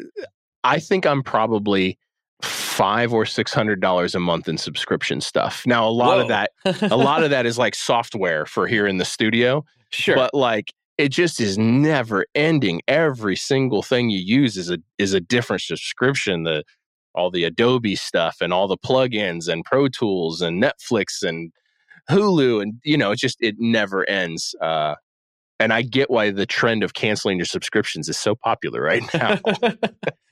I think I'm probably five or six hundred dollars a month in subscription stuff. Now a lot of that a <laughs> lot of that is like software for here in the studio. sure. But like it just is never ending. Every single thing you use is a is a different subscription. The all the Adobe stuff and all the plugins and Pro Tools and Netflix and Hulu and you know, it just it never ends. Uh, and I get why the trend of canceling your subscriptions is so popular right <laughs> now.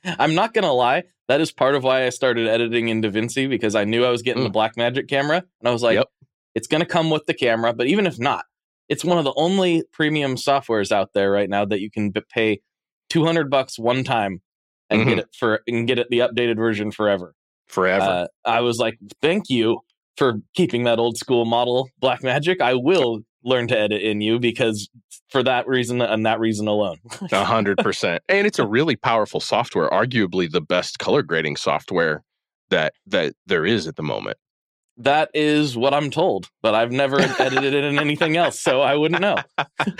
I'm not gonna lie, that is part of why I started editing in DaVinci because I knew I was getting Mm. the Blackmagic camera, and I was like, Yep. it's gonna come with the camera. But even if not, it's one of the only premium softwares out there right now that you can pay 200 bucks one time and Mm-hmm. get it for and get it the updated version forever. Forever. Uh, I was like, thank you for keeping that old school model Blackmagic. I will learn to edit in you because for that reason and that reason alone. <laughs> A hundred percent. And it's a really powerful software, arguably the best color grading software that that there is at the moment. That is what I'm told, but I've never <laughs> edited it in anything else, so I wouldn't know. <laughs>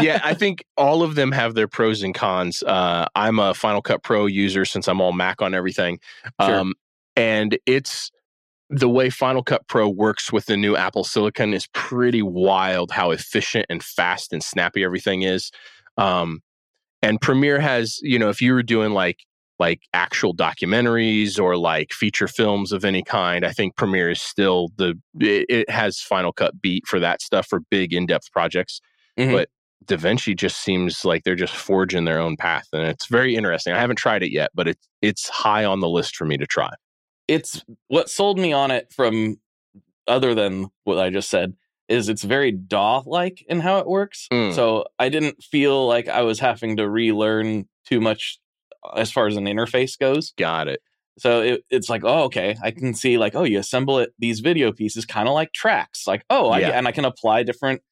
yeah, I think all of them have their pros and cons. Uh, I'm a Final Cut Pro user since I'm all Mac on everything. Sure. Um, and it's the way Final Cut Pro works with the new Apple Silicon is pretty wild how efficient and fast and snappy everything is. Um, and Premiere has, you know, if you were doing like like actual documentaries or like feature films of any kind, I think Premiere is still the it, it has Final Cut beat for that stuff for big in-depth projects. Mhm. But DaVinci just seems like they're just forging their own path, and it's very interesting. I haven't tried it yet, but it's it's high on the list for me to try. It's what sold me on it from other than what I just said is it's very DAW like in how it works. Mm. So I didn't feel like I was having to relearn too much as far as an interface goes. Got it. So it, it's like, oh, okay, I can see like, oh, you assemble it these video pieces kind of like tracks, like, oh, I, Yeah. and I can apply different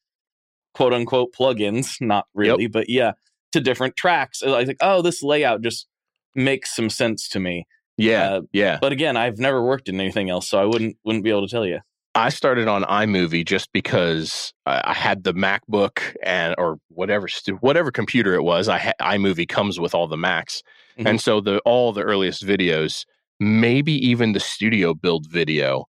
quote unquote plugins, not really, but yeah, to different tracks. I think, oh, this layout just makes some sense to me. Yeah, Uh, yeah. But again, I've never worked in anything else, so I wouldn't wouldn't be able to tell you. I started on iMovie just because I, had the MacBook and or whatever whatever computer it was. I ha- iMovie comes with all the Macs, Mhm. and so the all the earliest videos, maybe even the studio build video,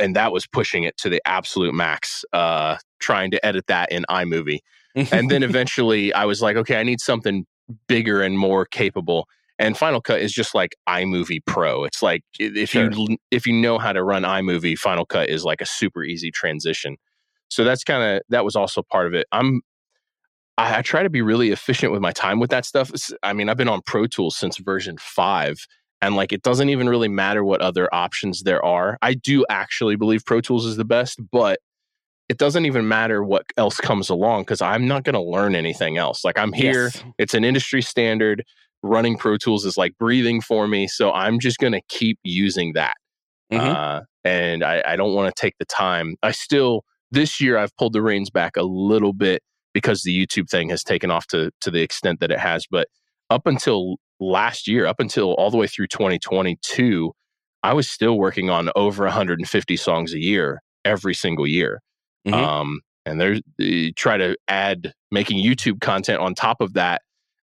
and that was pushing it to the absolute max. Uh, trying to edit that in iMovie, and then <laughs> eventually I was like, okay, I need something bigger and more capable. And Final Cut is just like iMovie Pro. It's like if Sure. you if you know how to run iMovie, Final Cut is like a super easy transition. So that's kind of that was also part of it. I'm I, I try to be really efficient with my time with that stuff. It's- I mean, I've been on Pro Tools since version five, and like it doesn't even really matter what other options there are. I do actually believe Pro Tools is the best, but it doesn't even matter what else comes along because I'm not going to learn anything else. Like I'm here, Yes. it's an industry standard. Running Pro Tools is like breathing for me, so I'm just going to keep using that. Mhm. Uh, and I, I don't want to take the time. I still this year I've pulled the reins back a little bit because the YouTube thing has taken off to to the extent that it has. But up until last year, up until all the way through 2022, I was still working on over 150 songs a year every single year. Mhm. Um, and there's you try to add making YouTube content on top of that.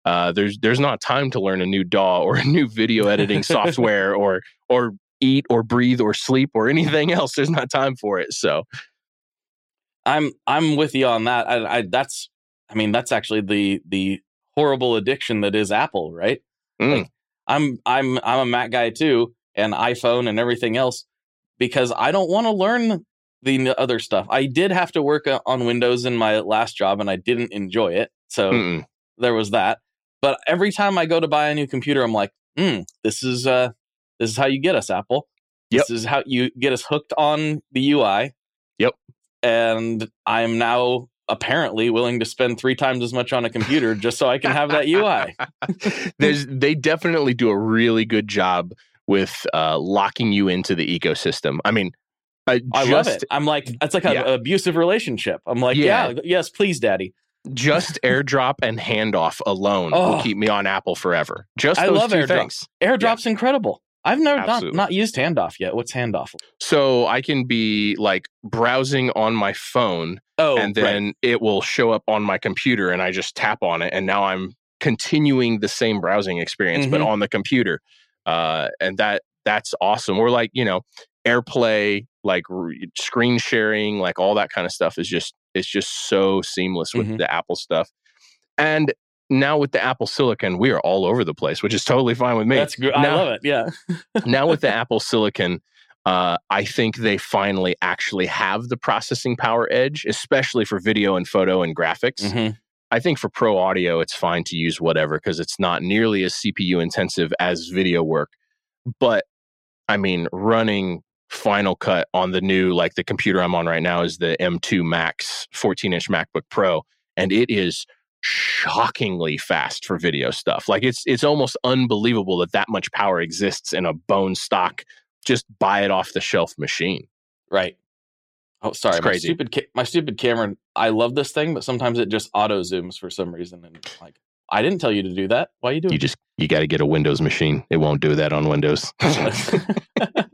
Uh, there's there's not time to learn a new DAW or a new video editing <laughs> software or or eat or breathe or sleep or anything else. There's not time for it. So I'm I'm with you on that. I, I that's I mean that's actually the the horrible addiction that is Apple, right? Mm. Like, I'm I'm I'm a Mac guy too, and iPhone and everything else because I don't want to learn the other stuff. I did have to work uh, on Windows in my last job, and I didn't enjoy it, so mm-mm. there was that. But every time I go to buy a new computer, I'm like, hmm, this is uh this is how you get us, Apple. Yep. This is how you get us hooked on the UI. Yep. And I'm now apparently willing to spend three times as much on a computer just so I can have that UI. <laughs> there's they definitely do a really good job with uh, locking you into the ecosystem. I mean, I just, love it. I'm like, it's like an Yeah. abusive relationship. I'm like, Yeah. yeah. yes, please, daddy. Just <laughs> AirDrop and handoff alone Oh. will keep me on Apple forever. Just I those love two AirDrop. things. AirDrop's incredible. I've never not, Absolutely. not used handoff yet. What's handoff? So I can be like browsing on my phone Oh, and then it will show up on my computer and I just tap on it and now I'm continuing the same browsing experience but Mhm. on the computer. Uh, and that that's awesome. Or like, you know, AirPlay, like r- screen sharing, like all that kind of stuff is just It's just so seamless with Mhm. the Apple stuff. And now with the Apple Silicon, we are all over the place, which is totally fine with me. That's good. I love it. Yeah. now with the <laughs> Apple Silicon, uh, I think they finally actually have the processing power edge, especially for video and photo and graphics. Mhm. I think for pro audio, it's fine to use whatever because it's not nearly as CPU intensive as video work. But I mean, running Final Cut on the new, like the computer I'm on right now is the M2 Max 14 inch MacBook Pro, and it is shockingly fast for video stuff. Like it's it's almost unbelievable that that much power exists in a bone stock, just buy it off the shelf machine. Right. Oh, sorry. It's My crazy. stupid, ca- my stupid camera. I love this thing, but sometimes it just auto zooms for some reason, and like, I didn't tell you to do that. Why are you doing? You just you got to get a Windows machine. It won't do that on Windows. <laughs> <laughs> <laughs>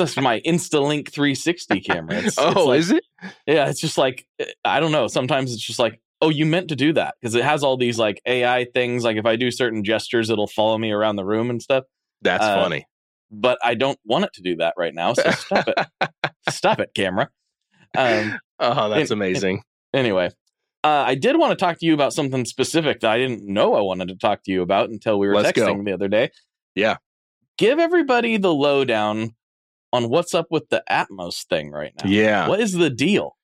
it's just my InstaLink 360 camera. It's, it's oh, like- is it? Yeah, it's just like eh, I don't know. Sometimes it's just like, oh, you meant to do that because it has all these like AI things. Like if I do certain gestures, it'll follow me around the room and stuff. That's Uh, funny. But I don't want it to do that right now. So stop it, <laughs> stop it, camera. Um, Oh, that's in- amazing. anyway, uh, I did want to talk to you about something specific that I didn't know I wanted to talk to you about until we were Let's go. texting the other day. Yeah. Give everybody the lowdown on what's up with the Atmos thing right now. yeah. What is the deal?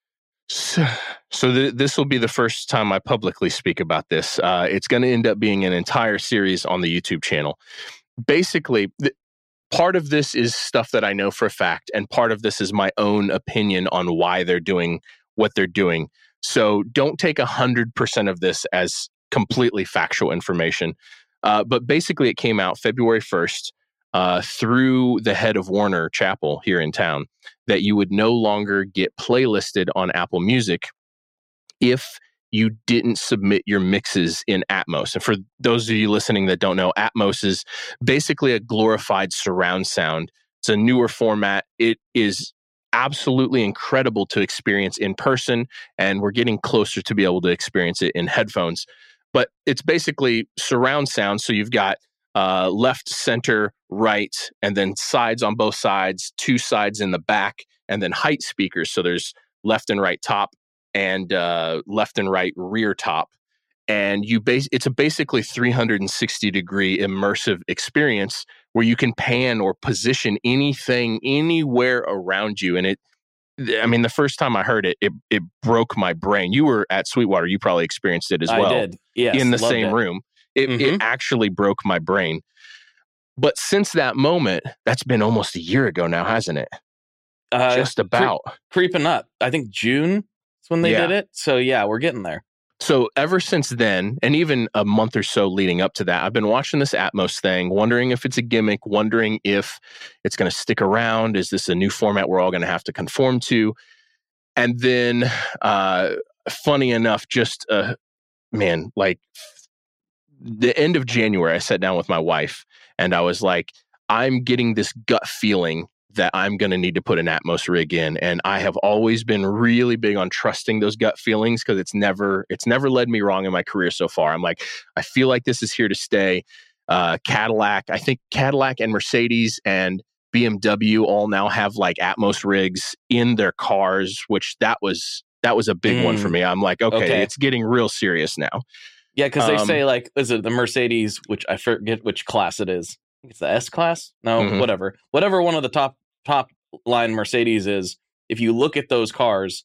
So, so th- this will be the first time I publicly speak about this. Uh, it's going to end up being an entire series on the YouTube channel. Basically, th- part of this is stuff that I know for a fact, and part of this is my own opinion on why they're doing what they're doing. So don't take 100% of this as completely factual information. Uh, but basically, it came out February 1st uh, through the head of Warner Chappell here in town that you would no longer get playlisted on Apple Music if you didn't submit your mixes in Atmos. And for those of you listening that don't know, Atmos is basically a glorified surround sound. It's a newer format. It is absolutely incredible to experience in person, and we're getting closer to be able to experience it in headphones. But it's basically surround sound. So you've got uh, left, center, right, and then sides on both sides, two sides in the back, and then height speakers. So there's left and right top and uh, left and right rear top. And you base it's a basically 360 degree immersive experience where you can pan or position anything anywhere around you. And it, I mean, the first time I heard it, it, it broke my brain. You were at Sweetwater, you probably experienced it as well I did. Yes, in the same it. room. It, Mhm. it actually broke my brain. But since that moment, that's been almost a year ago now, hasn't it? Uh, Just about. creeping up. I think June is when they Yeah. did it. So yeah, we're getting there. So ever since then, and even a month or so leading up to that, I've been watching this Atmos thing, wondering if it's a gimmick, wondering if it's going to stick around. Is this a new format we're all going to have to conform to? And then, uh, funny enough, just uh, man, like the end of January, I sat down with my wife and I was like, I'm getting this gut feeling that I'm going to need to put an Atmos rig in, and I have always been really big on trusting those gut feelings because it's never it's never led me wrong in my career so far. I'm like, I feel like this is here to stay. Uh, Cadillac, I think Cadillac and Mercedes and BMW all now have like Atmos rigs in their cars, which that was that was a big one for Mm. me. I'm like, okay, Okay. it's getting real serious now. Yeah, because they Um, say like, is it the Mercedes? Which I forget which class it is. It's the S class. No, Mhm. whatever. Whatever one of the top top line Mercedes is. If you look at those cars,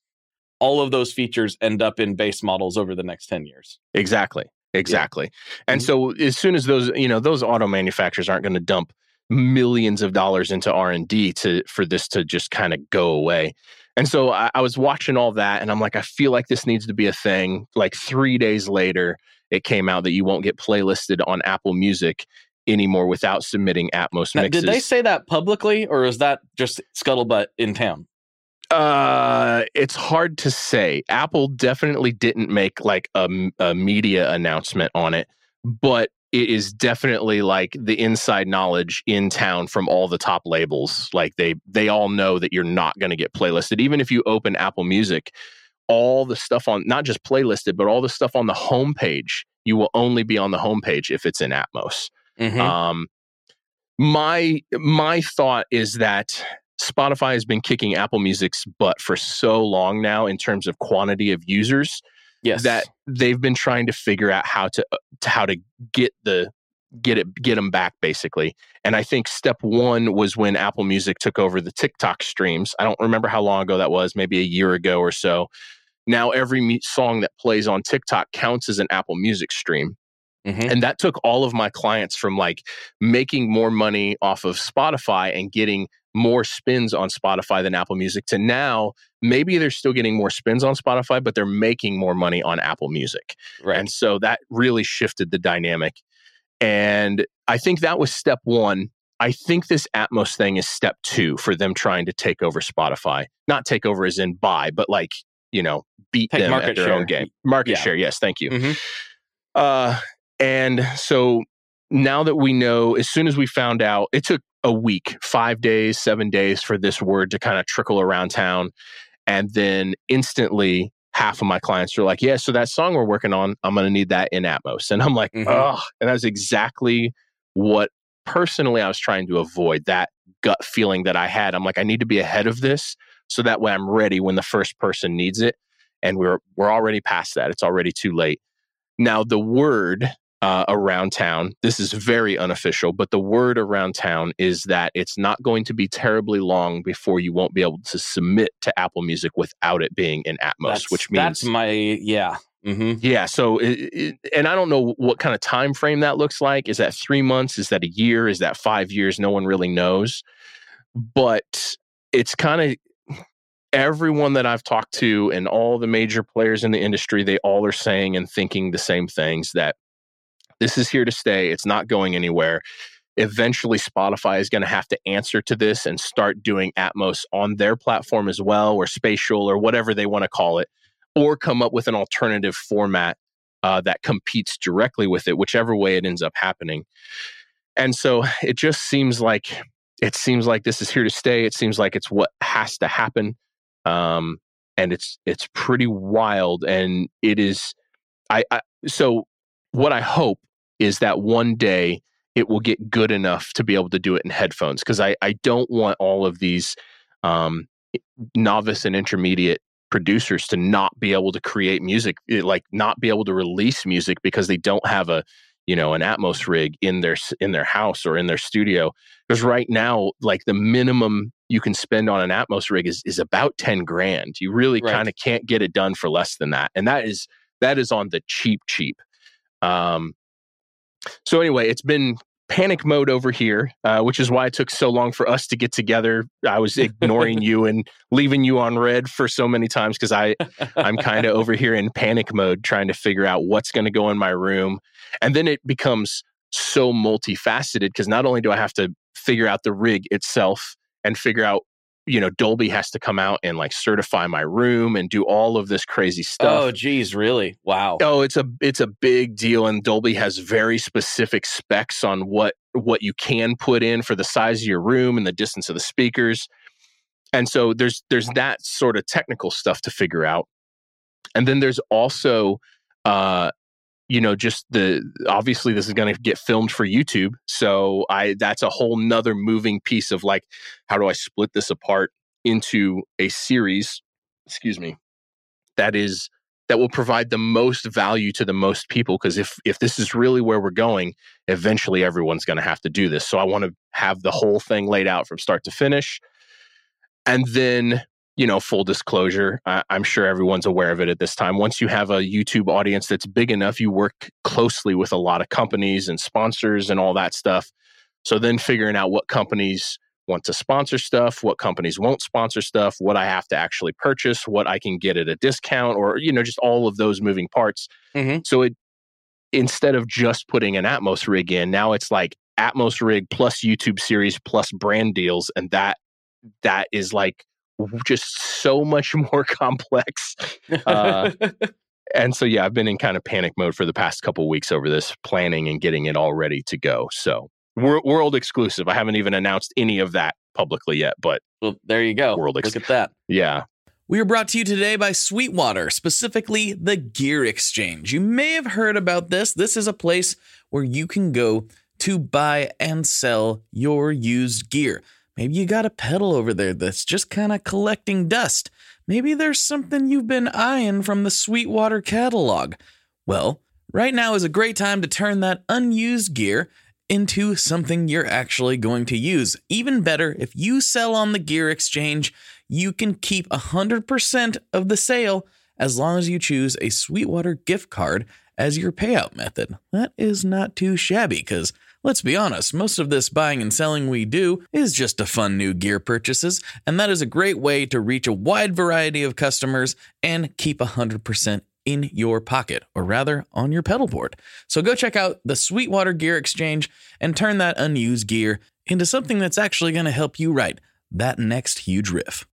all of those features end up in base models over the next ten years. Exactly. Exactly. And Mhm. so as soon as those, you know, those auto manufacturers aren't going to dump millions of dollars into R&D to for this to just kind of go away. And so I, I was watching all that and I'm like, I feel like this needs to be a thing. Like three days later, it came out that you won't get playlisted on Apple Music anymore without submitting Atmos Now, mixes. did they say that publicly, or is that just scuttlebutt in town? Uh, it's hard to say. Apple definitely didn't make like a media announcement on it, but it is definitely like the inside knowledge in town from all the top labels. Like they they all know that you're not going to get playlisted, even if you open Apple Music. All the stuff on not just playlisted, but all the stuff on the homepage, you will only be on the homepage if it's in Atmos. Mhm. Um, my my thought is that Spotify has been kicking Apple Music's butt for so long now in terms of quantity of users Yes. that they've been trying to figure out how to, to how to get the get it get them back basically. And I think step 1 was when Apple Music took over the TikTok streams. I don't remember how long ago that was, maybe a year ago or so. Now every song that plays on TikTok counts as an Apple Music stream. Mhm. And that took all of my clients from like making more money off of Spotify and getting more spins on Spotify than Apple Music to now maybe they're still getting more spins on Spotify, but they're making more money on Apple Music. right. And so that really shifted the dynamic. And I think that was step one. I think this Atmos thing is step two for them trying to take over Spotify. Not take over as in buy, but like, you know, beat Take them market at their share. own game. Market Yeah. share, yes, thank you. Mhm. Uh, and so now that we know, as soon as we found out, it took a week, five days, seven days for this word to kind of trickle around town. And then instantly, half of my clients were like, Yeah, so that song we're working on, I'm going to need that in Atmos. And I'm like, Mhm. Oh, and that was exactly what personally I was trying to avoid that gut feeling that I had. I'm like, I need to be ahead of this so that way I'm ready when the first person needs it. And we're we're already past that. It's already too late. Now the word uh, around town, this is very unofficial, but the word around town is that it's not going to be terribly long before you won't be able to submit to Apple Music without it being in Atmos, That's- which means that's my yeah. hmm yeah. So, it, it, and I don't know what kind of time frame that looks like. Is that three months? Is that a year? Is that five years? No one really knows. But it's kind of everyone that I've talked to and all the major players in the industry, they all are saying and thinking the same things that this is here to stay. It's not going anywhere. Eventually, Spotify is going to have to answer to this and start doing Atmos on their platform as well, or spatial, or whatever they want to call it or come up with an alternative format uh, that competes directly with it, whichever way it ends up happening. And so it just seems like it seems like this is here to stay. It seems like it's what has to happen, um, and it's it's pretty wild. And it is, I, I so what I hope is that one day it will get good enough to be able to do it in headphones because I I don't want all of these um, novice and intermediate producers to not be able to create music eh, like not be able to release music because they don't have a you know an atmos rig in their in their house or in their studio because right now like the minimum you can spend on an atmos rig is is about 10 grand you really Right. kind of can't get it done for less than that and that is that is on the cheap cheap um so anyway it's been panic mode over here uh, which is why it took so long for us to get together. I was ignoring <laughs> you and leaving you on red for so many times because I I'm kind of <laughs> over here in panic mode trying to figure out what's going to go in my room, and then it becomes so multifaceted because not only do I have to figure out the rig itself and figure out you know Dolby has to come out and like certify my room and do all of this crazy stuff. Oh, geez, really? Wow. Oh, it's a it's a big deal, and Dolby has very specific specs on what what you can put in for the size of your room and the distance of the speakers. And so there's there's that sort of technical stuff to figure out, and then there's also, uh, you know, just the obviously this is going to get filmed for YouTube, so I that's a whole nother moving piece of like how do I split this apart into a series? Excuse me. That is that will provide the most value to the most people because if if this is really where we're going eventually everyone's going to have to do this so i want to have the whole thing laid out from start to finish and then you know full disclosure I, i'm sure everyone's aware of it at this time once you have a youtube audience that's big enough you work closely with a lot of companies and sponsors and all that stuff so then figuring out what companies want to sponsor stuff, what companies won't sponsor stuff, what I have to actually purchase, what I can get at a discount, or you know, just all of those moving parts. Mhm. So it instead of just putting an Atmos rig in, now it's like Atmos rig plus YouTube series plus brand deals, and that that is like just so much <laughs> more complex. Uh, <laughs> and so yeah, I've been in kind of panic mode for the past couple weeks over this, planning and getting it all ready to go. So wor- world exclusive. I haven't even announced any of that publicly yet, but well, there you go. World ex- Look at that. yeah. We are brought to you today by Sweetwater, specifically the Gear Exchange. You may have heard about this. This is a place where you can go to buy and sell your used gear. Maybe you got a pedal over there that's just kind of collecting dust. Maybe there's something you've been eyeing from the Sweetwater catalog. Well, right now is a great time to turn that unused gear into something you're actually going to use. Even better, if you sell on the gear exchange, you can keep 100% of the sale as long as you choose a Sweetwater gift card as your payout method. That is not too shabby because let's be honest, most of this buying and selling we do is just to fund new gear purchases, and that is a great way to reach a wide variety of customers and keep 100% in your pocket, or rather on your pedal board. So go check out the Sweetwater Gear Exchange and turn that unused gear into something that's actually going to help you write that next huge riff.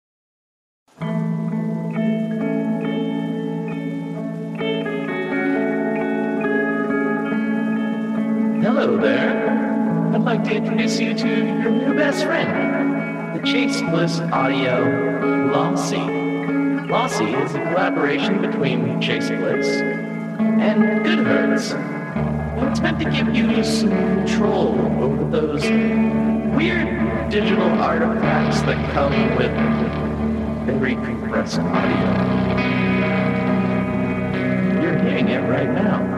Hello there. I'd like to introduce you to your new best friend, the Chase Bliss Audio Lossy. Lossy is a collaboration between Chase Bliss and Goodhertz. And It's meant to give you some control over those weird digital artifacts that come with very compressed audio. You're hearing it right now.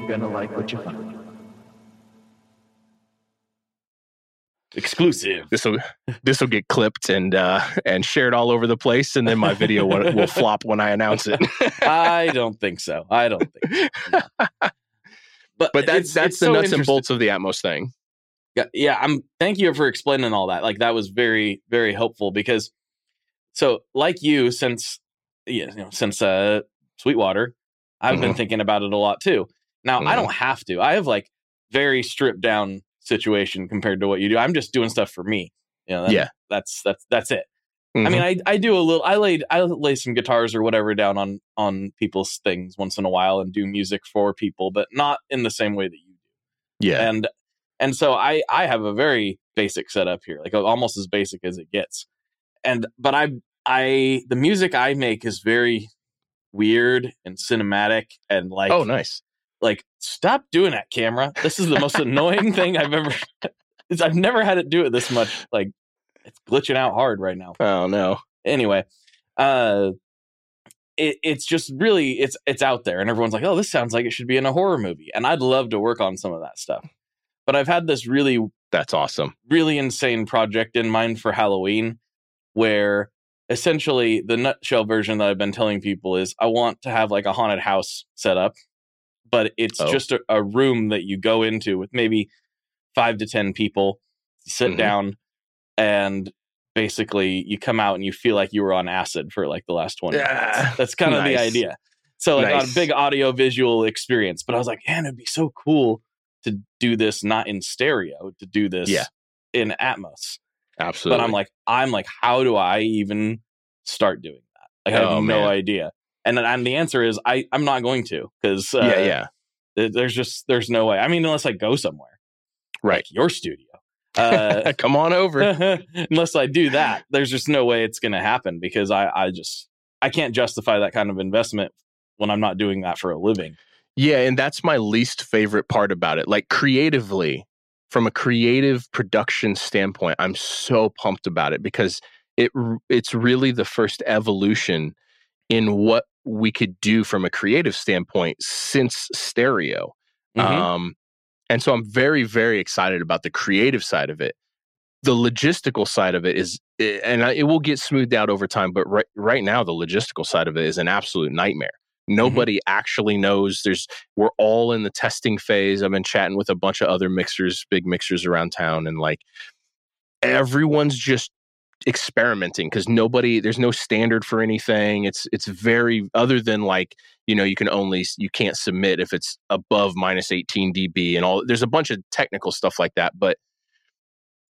I think you're going to like what you find. Exclusive. This will this will get clipped and uh, and shared all over the place, and then my video will, will <laughs> flop when I announce it. I don't think so. I don't think. So. <laughs> But But that's it's- that's it's the so nuts and bolts of the Atmos thing. Yeah, yeah. I'm. Thank you for explaining all that. Like that was very, very helpful because, so like you, since yeah, you know, since uh, Sweetwater, I've been thinking about it a lot too. Now I Mhm. don't have to. I have like very stripped down situation compared to what you do. I'm just doing stuff for me. You know, that- Yeah. That's that's that's it. I Mhm. mean, I I do a little. I laid I lay some guitars or whatever down on on people's things once in a while and do music for people, but not in the same way that you do yeah, and and so i i have a very basic setup here like almost as basic as it gets and but i i the music i make is very weird and cinematic and like oh, nice. Like stop doing that camera this is the most annoying thing i've ever <laughs> i've never had it do it this much like it's glitching out hard right now Oh no. anyway uh it, it's just really it's it's out there and everyone's like oh this sounds like it should be in a horror movie and i'd love to work on some of that stuff but i've had this really That's awesome. really insane project in mind for halloween where essentially the nutshell version that i've been telling people is i want to have like a haunted house set up but it's Oh. just a, a room that you go into with maybe five to ten people sit Mhm. down and basically you come out and you feel like you were on acid for like the last 20 Yeah. minutes that's kind of the idea so like Nice. a big audio visual experience but i was like man it'd be so cool to do this not in stereo to do this Yeah. in atmos Absolutely. but i'm like i'm like how do i even start doing that like i have Oh, no man. idea and and the answer is i i'm not going to because uh, yeah, yeah. th- there's just there's no way i mean unless i go somewhere Right. like your studio uh <laughs> Come on over. <laughs> unless I do that, there's just no way it's going to happen because I, I just I can't justify that kind of investment when I'm not doing that for a living. Yeah, and that's my least favorite part about it. Like creatively, from a creative production standpoint, I'm so pumped about it because it it's really the first evolution in what we could do from a creative standpoint since stereo. Mhm. Um, and so I'm very, very excited about the creative side of it. The logistical side of it is, eh, and it will get smoothed out over time, but right, right now, the logistical side of it is an absolute nightmare. Nobody actually knows. There's, we're all in the testing phase. I've been chatting with a bunch of other mixers, big mixers around town, and like everyone's just experimenting because nobody there's no standard for anything it's it's very other than like you know you can only you can't submit if it's above minus 18 db and all there's a bunch of technical stuff like that but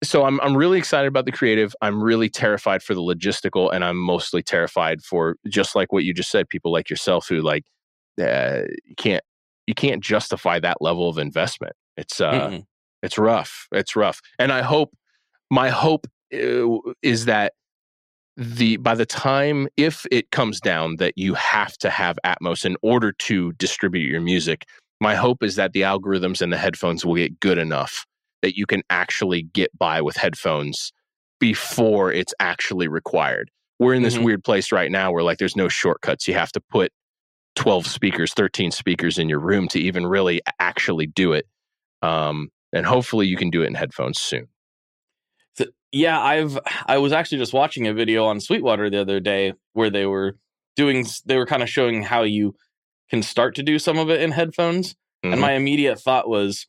so I'm I'm really excited about the creative. I'm really terrified for the logistical, and I'm mostly terrified for just like what you just said. People like yourself who like uh, you can't you can't justify that level of investment. It's uh Mm-mm. it's rough. It's rough, and I hope my hope is that the by the time if it comes down that you have to have Atmos in order to distribute your music, my hope is that the algorithms and the headphones will get good enough that you can actually get by with headphones before it's actually required. We're in this Mhm. weird place right now where like there's no shortcuts. You have to put 12 speakers, 13 speakers in your room to even really actually do it. Um, and hopefully you can do it in headphones soon. Yeah, I've I was actually just watching a video on Sweetwater the other day where they were doing they were kind of showing how you can start to do some of it in headphones, Mhm. and my immediate thought was,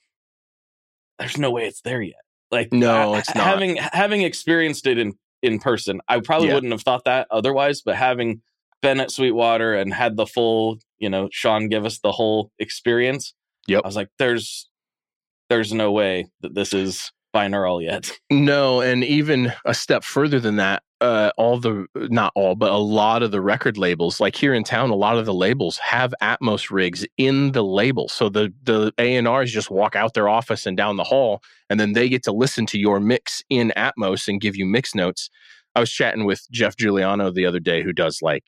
"There's no way it's there yet." Like, No, it's not. Having having experienced it in in person, I probably Yeah. wouldn't have thought that otherwise. But having been at Sweetwater and had the full, you know, Sean give us the whole experience. Yep. I was like, "There's, there's no way that this is binaural yet." <laughs> No, and even a step further than that, uh, all the not all, but a lot of the record labels, like here in town, a lot of the labels have Atmos rigs in the label. So the the A and R's just walk out their office and down the hall, and then they get to listen to your mix in Atmos and give you mix notes. I was chatting with Jeff Juliano the other day, who does like,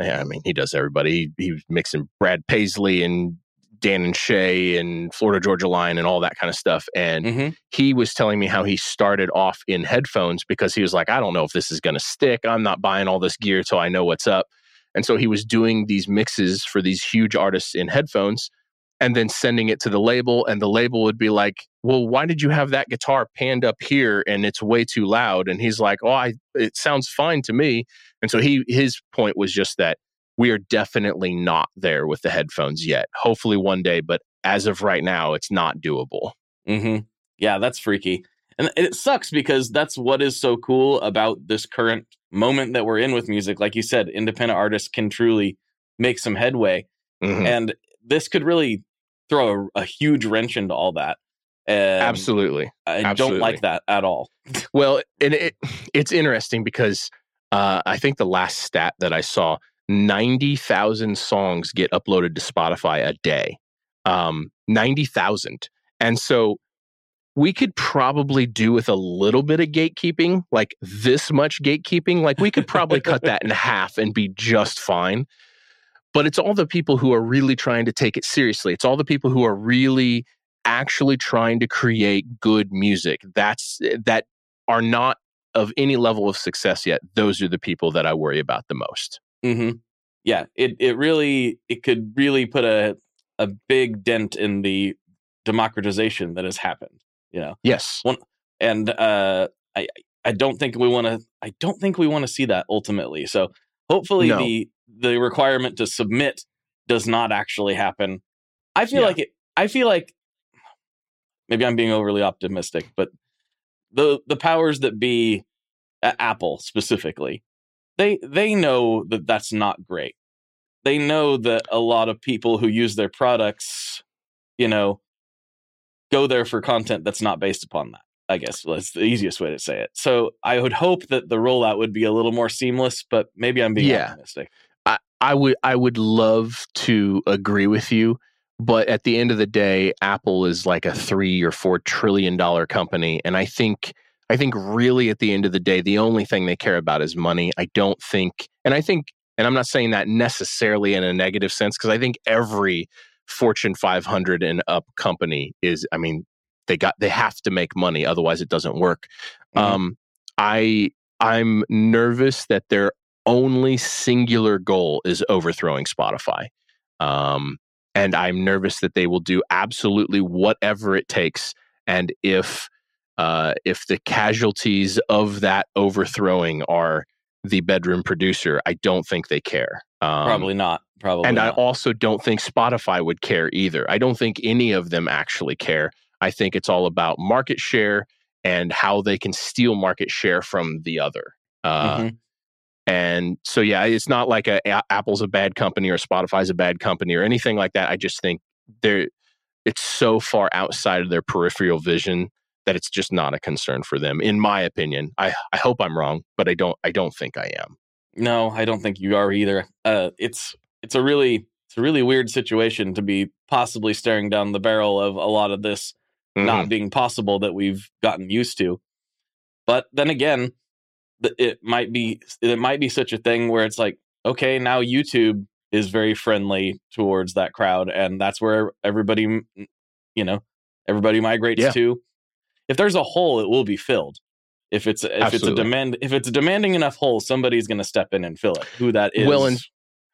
yeah, I mean, he does everybody. He, he was mixing Brad Paisley and Dan and Shay and Florida Georgia Line and all that kind of stuff, and hmm he was telling me how he started off in headphones because he was like, I don't know if this is going to stick. I'm not buying all this gear till I know what's up. And so he was doing these mixes for these huge artists in headphones and then sending it to the label. And the label would be like, Well, why did you have that guitar panned up here and it's way too loud? And he's like, Oh, I, it sounds fine to me. And so he, his point was just that we are definitely not there with the headphones yet. Hopefully one day, but as of right now, it's not doable. hmm Yeah, that's freaky. And it sucks because that's what is so cool about this current moment that we're in with music. Like you said, independent artists can truly make some headway. Mhm. And this could really throw a, a huge wrench into all that. And Absolutely. I absolutely. don't like that at all. <laughs> Well, and it it's interesting because uh, I think the last stat that I saw, ninety thousand songs get uploaded to Spotify a day. Um, ninety thousand, and so we could probably do with a little bit of gatekeeping, like this much gatekeeping. Like we could probably cut that in <laughs> half and be just fine. But it's all the people who are really trying to take it seriously. It's all the people who are really actually trying to create good music. That's that are not of any level of success yet, those are the people that I worry about the most. Hmm Yeah, it it really it could really put a a big dent in the democratization that has happened. You know, Yes. One, and uh, I I don't think we want to I don't think we want to see that ultimately. So hopefully No. the the requirement to submit does not actually happen. I feel Yeah. like it. I feel like maybe I'm being overly optimistic, but the the powers that be at Apple specifically, they they know that that's not great. They know that a lot of people who use their products, you know, go there for content that's not based upon that. I guess that's the easiest way to say it. So I would hope that the rollout would be a little more seamless, but maybe I'm being Yeah. optimistic. I, I would I would love to agree with you, but at the end of the day, Apple is like a three or four trillion dollar company, and I think I think really at the end of the day, the only thing they care about is money. I don't think, and I think, and I'm not saying that necessarily in a negative sense because I think every Fortune 500 and up company is, I mean, they got they have to make money, otherwise it doesn't work. Mhm. Um, I I'm nervous that their only singular goal is overthrowing Spotify. Um, and I'm nervous that they will do absolutely whatever it takes. And if uh, if the casualties of that overthrowing are the bedroom producer, I don't think they care. Um, Probably not. Probably. and I also don't think Spotify would care either. I don't think any of them actually care. I think it's all about market share and how they can steal market share from the other. Uh, Mhm. And so, yeah, it's not like a, a- Apple's a bad company or Spotify's a bad company or anything like that. I just think they're it's so far outside of their peripheral vision that it's just not a concern for them, in my opinion. I, I hope I'm wrong, but I don't I don't think I am. No, I don't think you are either. Uh, it's it's a really it's a really weird situation to be possibly staring down the barrel of a lot of this Mhm. not being possible that we've gotten used to. But then again, it might be it might be such a thing where it's like, okay, now YouTube is very friendly towards that crowd, and that's where everybody, you know, everybody migrates Yeah. to. If there's a hole, it will be filled. If it's if it's a demand if it's a demanding enough hole, somebody's going to step in and fill it. Who that is, Well, and-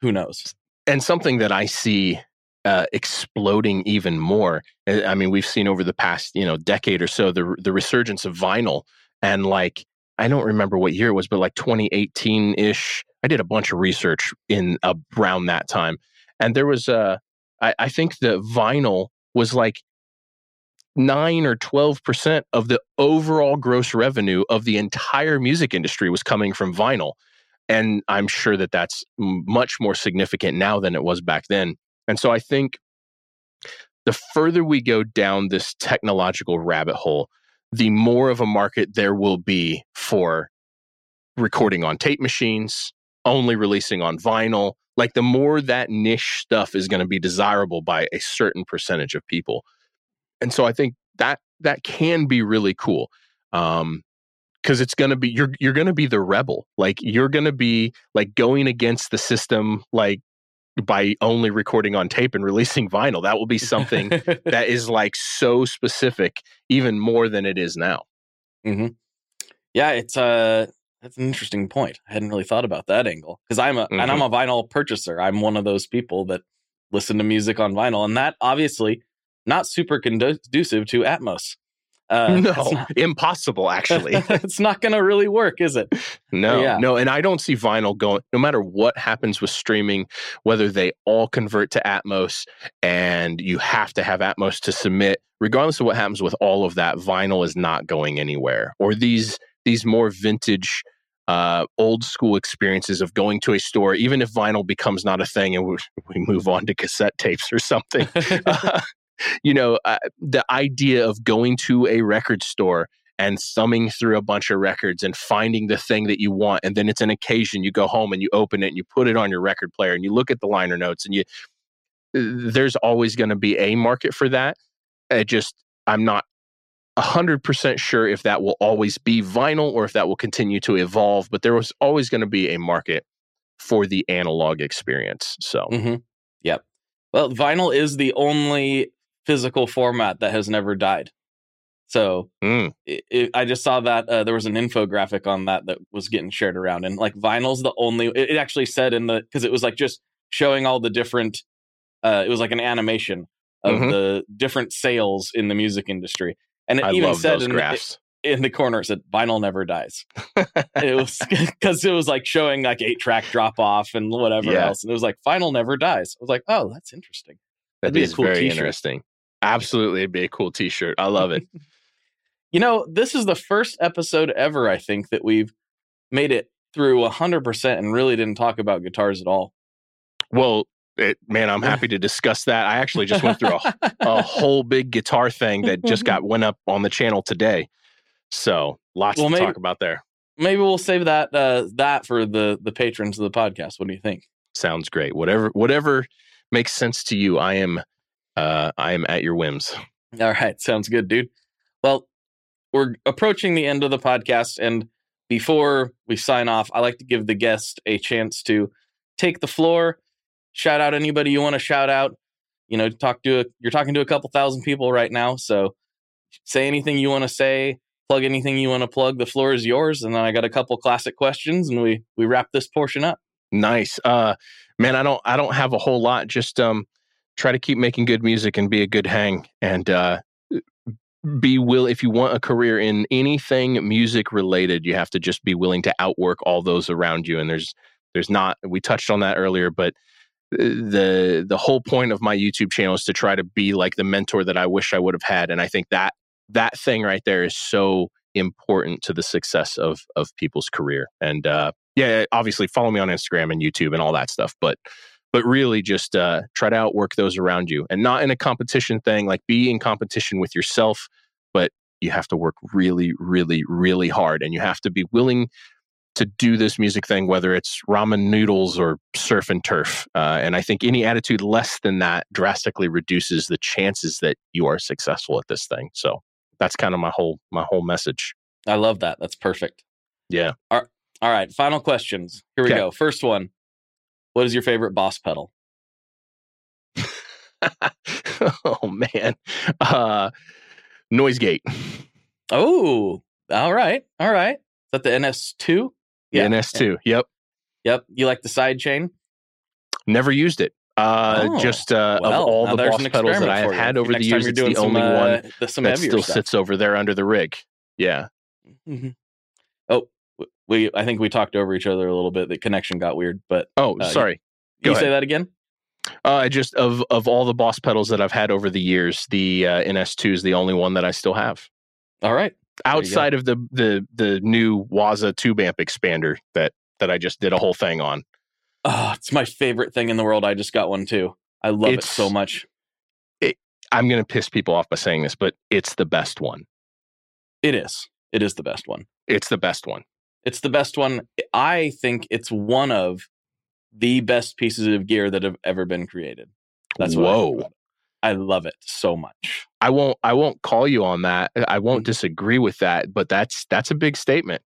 who knows? and something that I see uh, exploding even more. uh, I mean, we've seen over the past you know decade or so the the resurgence of vinyl, and like I don't remember what year it was, but like 2018 ish. I did a bunch of research in around that time, and there was uh, I, I think the vinyl was like nine or 12 percent of the overall gross revenue of the entire music industry was coming from vinyl. And i'm sure that that's much more significant now than it was back then. And so i think the further we go down this technological rabbit hole the more of a market there will be for recording on tape machines only releasing on vinyl. Like the more that niche stuff is going to be desirable by a certain percentage of people and so i think that that can be really cool um because it's going to be you're you're going to be the rebel like you're going to be like going against the system like by only recording on tape and releasing <laughs> vinyl that will be something <laughs> that is like so specific even more than it is now yeah, it's uh that's an interesting point. I hadn't really thought about that angle because I'm a and I'm a vinyl purchaser. I'm one of those people that listen to music on vinyl, and that obviously not super conducive to Atmos. Uh, no not, <laughs> impossible actually it's not going to really work, is it? No, Yeah. no, and I don't see vinyl going. No matter what happens with streaming, whether they all convert to Atmos and you have to have Atmos to submit, regardless of what happens with all of that, vinyl is not going anywhere. Or these these more vintage, uh, old school experiences of going to a store, even if vinyl becomes not a thing and we, <laughs> we move on to cassette tapes or something. <laughs> uh, you know, uh, the idea of going to a record store and thumbing through a bunch of records and finding the thing that you want and then it's an occasion you go home and you open it and you put it on your record player and you look at the liner notes and you there's always going to be a market for that. I just i'm not 100% sure if that will always be vinyl or if that will continue to evolve but there was always going to be a market for the analog experience so. Hmm Yep. Well, vinyl is the only physical format that has never died. So mm, it, it, I just saw that uh, there was an infographic on that that was getting shared around, and like vinyl's the only. It, it actually said in the because it was like just showing all the different. Uh, it was like an animation of Mhm. the different sales in the music industry, and it i even said in, graphs in the corner it said vinyl never dies. <laughs> it was because it was like showing like eight track drop off and whatever Yeah. else, and it was like vinyl never dies. I was like, oh, that's interesting. that That'd be a cool very t-shirt. interesting absolutely it'd be a cool t-shirt i love it <laughs> You know, this is the first episode ever, I think, that we've made it through 100% and really didn't talk about guitars at all. Well, it, man, I'm happy <laughs> to discuss that. I actually just went through a, a whole big guitar thing that just <laughs> got went up on the channel today. So lots Well, to maybe- talk about there. Maybe we'll save that uh, that for the the patrons of the podcast. What do you think? Sounds great. Whatever, whatever makes sense to you. I am, uh, I am at your whims. <laughs> All right, sounds good, dude. Well, we're approaching the end of the podcast, and before we sign off, I like to give the guest a chance to take the floor, shout out anybody you want to shout out. You know, talk to a, you're talking to a couple thousand people right now, so say anything you want to say, plug anything you want to plug. The floor is yours, and then I got a couple classic questions, and we we wrap this portion up. Nice, uh, man. I don't, I don't have a whole lot. Just um, try to keep making good music and be a good hang, and uh, be will. If you want a career in anything music related, you have to just be willing to outwork all those around you. And there's, there's not. We touched on that earlier, but uh, the the whole point of my YouTube channel is to try to be like the mentor that I wish I would have had, and I think that that thing right there is so important to the success of of people's career. And uh, yeah, obviously follow me on Instagram and YouTube and all that stuff. But but really just uh, try to outwork those around you and not in a competition thing. Like be in competition with yourself, but you have to work really, really, really hard, and you have to be willing to do this music thing, whether it's ramen noodles or surf and turf. Uh, and I think any attitude less than that drastically reduces the chances that you are successful at this thing. So that's kind of my whole my whole message. I love that. That's perfect. Yeah. All right. Final questions. Here we Okay. go. First one. What is your favorite boss pedal? <laughs> oh man. Uh, noise gate. Oh, all right. All right. Is that the NS2? Yeah. NS2. Yep. Yep. You like the side chain? Never used it. Uh, Oh, just uh, Well, of all the boss pedals that I have had over the Next time years, it's the some, only one uh, the, some that still stuff. sits over there under the rig. Yeah. Mhm. We I think we talked over each other a little bit. The connection got weird, but Oh, Uh, sorry. you Go say that again? Uh, just of of all the boss pedals that I've had over the years, the uh, NS2 is the only one that I still have. All right. Outside of the the the new Waza tube amp expander that that I just did a whole thing on. Oh, it's my favorite thing in the world. I just got one too. I love It's- it so much. I'm going to piss people off by saying this, but it's the best one. It is. It is the best one. It's the best one. It's the best one. I think it's one of the best pieces of gear that have ever been created. That's I, Whoa. about. I love it so much. I won't I won't call you on that. I won't Mhm. disagree with that, but that's that's a big statement.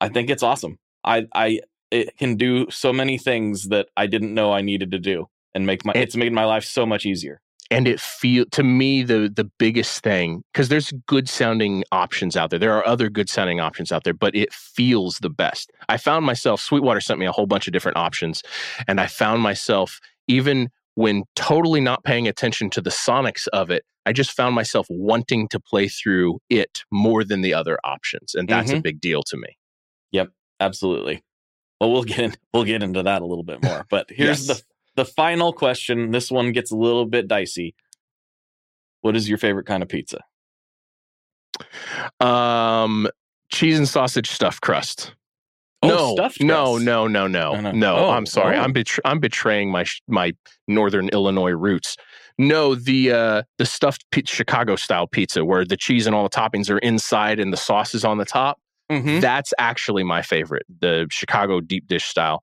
I think it's awesome. I I it can do so many things that I didn't know I needed to do and make my And- it's made my life so much easier. And it feel to me the the biggest thing because there's good sounding options out there there are other good sounding options out there but it feels the best i found myself sweetwater sent me a whole bunch of different options and i found myself even when totally not paying attention to the sonics of it i just found myself wanting to play through it more than the other options and that's a mm-hmm. big deal to me Yep. Absolutely. Well, we'll get in, we'll get into that a little bit more. But <laughs> here's Yes. the the final question. This one gets a little bit dicey. What is your favorite kind of pizza? um cheese and sausage stuffed crust Oh, no, stuffed no, no, no, no, No, no. Oh, I'm sorry. oh. I'm betr- I'm betraying my sh- my Northern Illinois roots. No, the uh, the stuffed pi- Chicago style pizza where the cheese and all the toppings are inside and the sauce is on the top. Mhm. That's actually my favorite, the Chicago deep dish style.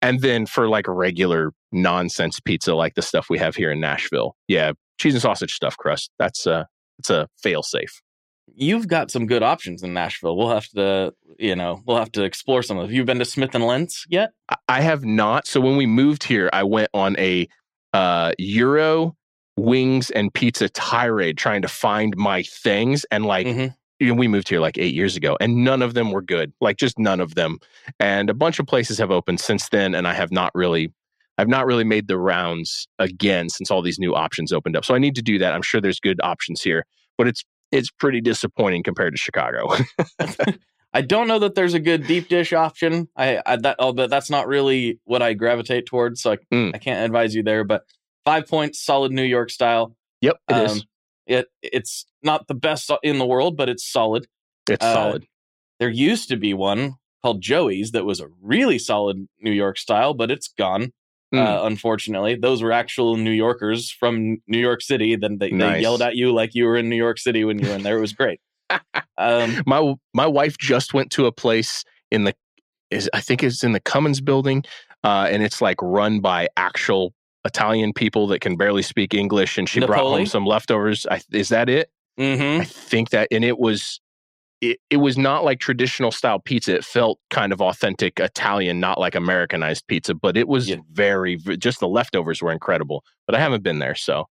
And then for like regular nonsense pizza, like the stuff we have here in Nashville, yeah, cheese and sausage stuffed crust. That's uh, it's a fail safe. You've got some good options in Nashville. We'll have to, you know, we'll have to explore some of. Have you been to Smith and Lentz yet? I- have not. So when we moved here, I went on a uh, Euro wings and pizza tirade trying to find my things. And like, Mhm. know, we moved here like eight years ago and none of them were good. Like just none of them. And a bunch of places have opened since then. And I have not really, I've not really made the rounds again since all these new options opened up. So I need to do that. I'm sure there's good options here, but it's, it's pretty disappointing compared to Chicago. <laughs> <laughs> I don't know that there's a good deep dish option. I, I that but that's not really what I gravitate towards. So I, Mm. I can't advise you there. But five points, solid New York style. yep, it is. Um, It it's not the best in the world, but it's solid. It's uh, solid. There used to be one called Joey's that was a really solid New York style, but it's gone. Mm. Uh, unfortunately, those were actual New Yorkers from New York City. Then they, they yelled at you like you were in New York City when you were in there. It was great. <laughs> um, my my wife just went to a place in the is I think it's in the Cummins building, uh, and it's like run by actual Italian people that can barely speak English, and she brought home some leftovers. I, is that it? mhm. I think that, and it was. It, it was not like traditional style pizza. It felt kind of authentic Italian, not like Americanized pizza, but it was Yeah. very, just the leftovers were incredible. But I haven't been there. So,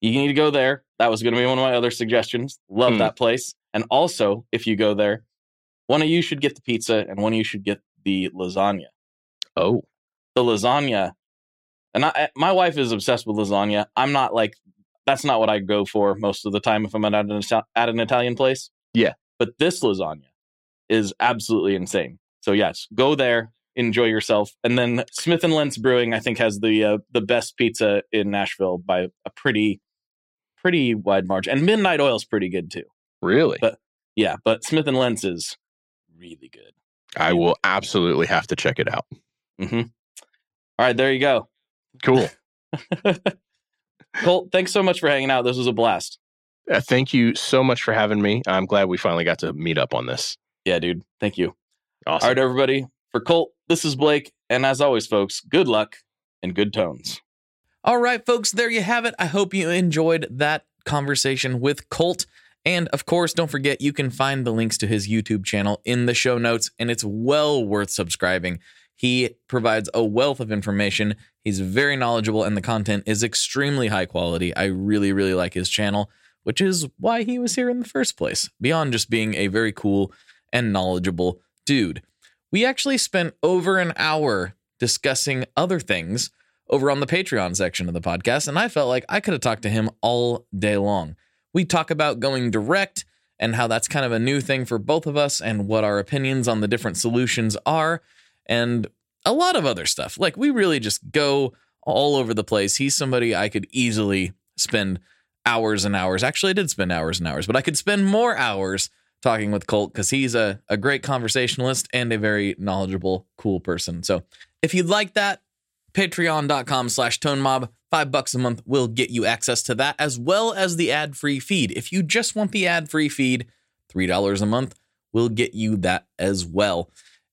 You need to go there. That was going to be one of my other suggestions. Love Hmm. that place. And also, if you go there, one of you should get the pizza and one of you should get the lasagna. oh, The lasagna, and I, my wife is obsessed with lasagna. I'm not like, that's not what I go for most of the time if I'm at an, at an Italian place. Yeah. But this lasagna is absolutely insane. So, yes, go there, enjoy yourself. And then Smith and Lentz Brewing, I think, has the uh, the best pizza in Nashville by a pretty, pretty wide margin. And Midnight Oil's pretty good too. really? But- Yeah, but Smith and Lentz is really good. I will absolutely have to check it out. Mm-hmm. All right, there you go. Cool. <laughs> Colt, thanks so much for hanging out. This was a blast. Uh, thank you so much for having me. I'm glad we finally got to meet up on this. Yeah, dude. Thank you. Awesome. All right, everybody. For Colt, this is Blake. And as always, folks, good luck and good tones. All right, folks, there you have it. I hope you enjoyed that conversation with Colt. And of course, don't forget you can find the links to his YouTube channel in the show notes, and it's well worth subscribing. He provides a wealth of information. He's very knowledgeable, and the content is extremely high quality. I really, really like his channel, which is why he was here in the first place, beyond just being a very cool and knowledgeable dude. We actually spent over an hour discussing other things over on the Patreon section of the podcast, and I felt like I could have talked to him all day long. We talk about going direct and how that's kind of a new thing for both of us and what our opinions on the different solutions are and a lot of other stuff. Like we really just go all over the place. He's somebody I could easily spend hours and hours. Actually, I did spend hours and hours, but I could spend more hours talking with Colt because he's a, a great conversationalist and a very knowledgeable, cool person. So if you'd like that, patreon.com slash tonemob. Five bucks a month will get you access to that as well as the ad-free feed. If you just want the ad-free feed, $3 a month will get you that as well.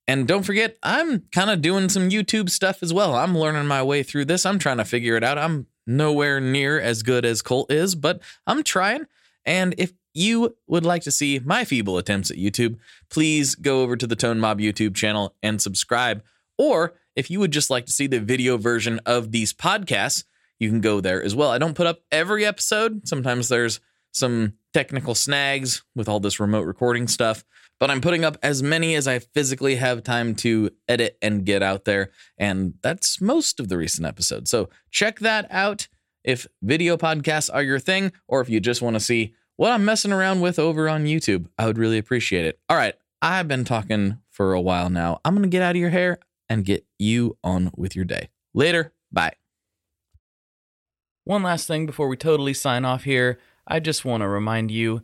And don't forget, I'm kind of doing some YouTube stuff as well. I'm learning my way through this. I'm trying to figure it out. I'm nowhere near as good as Colt is, but I'm trying. And if you would like to see my feeble attempts at YouTube, please go over to the Tone Mob YouTube channel and subscribe. Or if you would just like to see the video version of these podcasts, you can go there as well. I don't put up every episode. Sometimes there's some technical snags with all this remote recording stuff, but I'm putting up as many as I physically have time to edit and get out there. And that's most of the recent episodes. So check that out if video podcasts are your thing, or if you just want to see what I'm messing around with over on YouTube. I would really appreciate it. All right, I've been talking for a while now. I'm going to get out of your hair and get you on with your day. Later. Bye. One last thing before we totally sign off here. I just want to remind you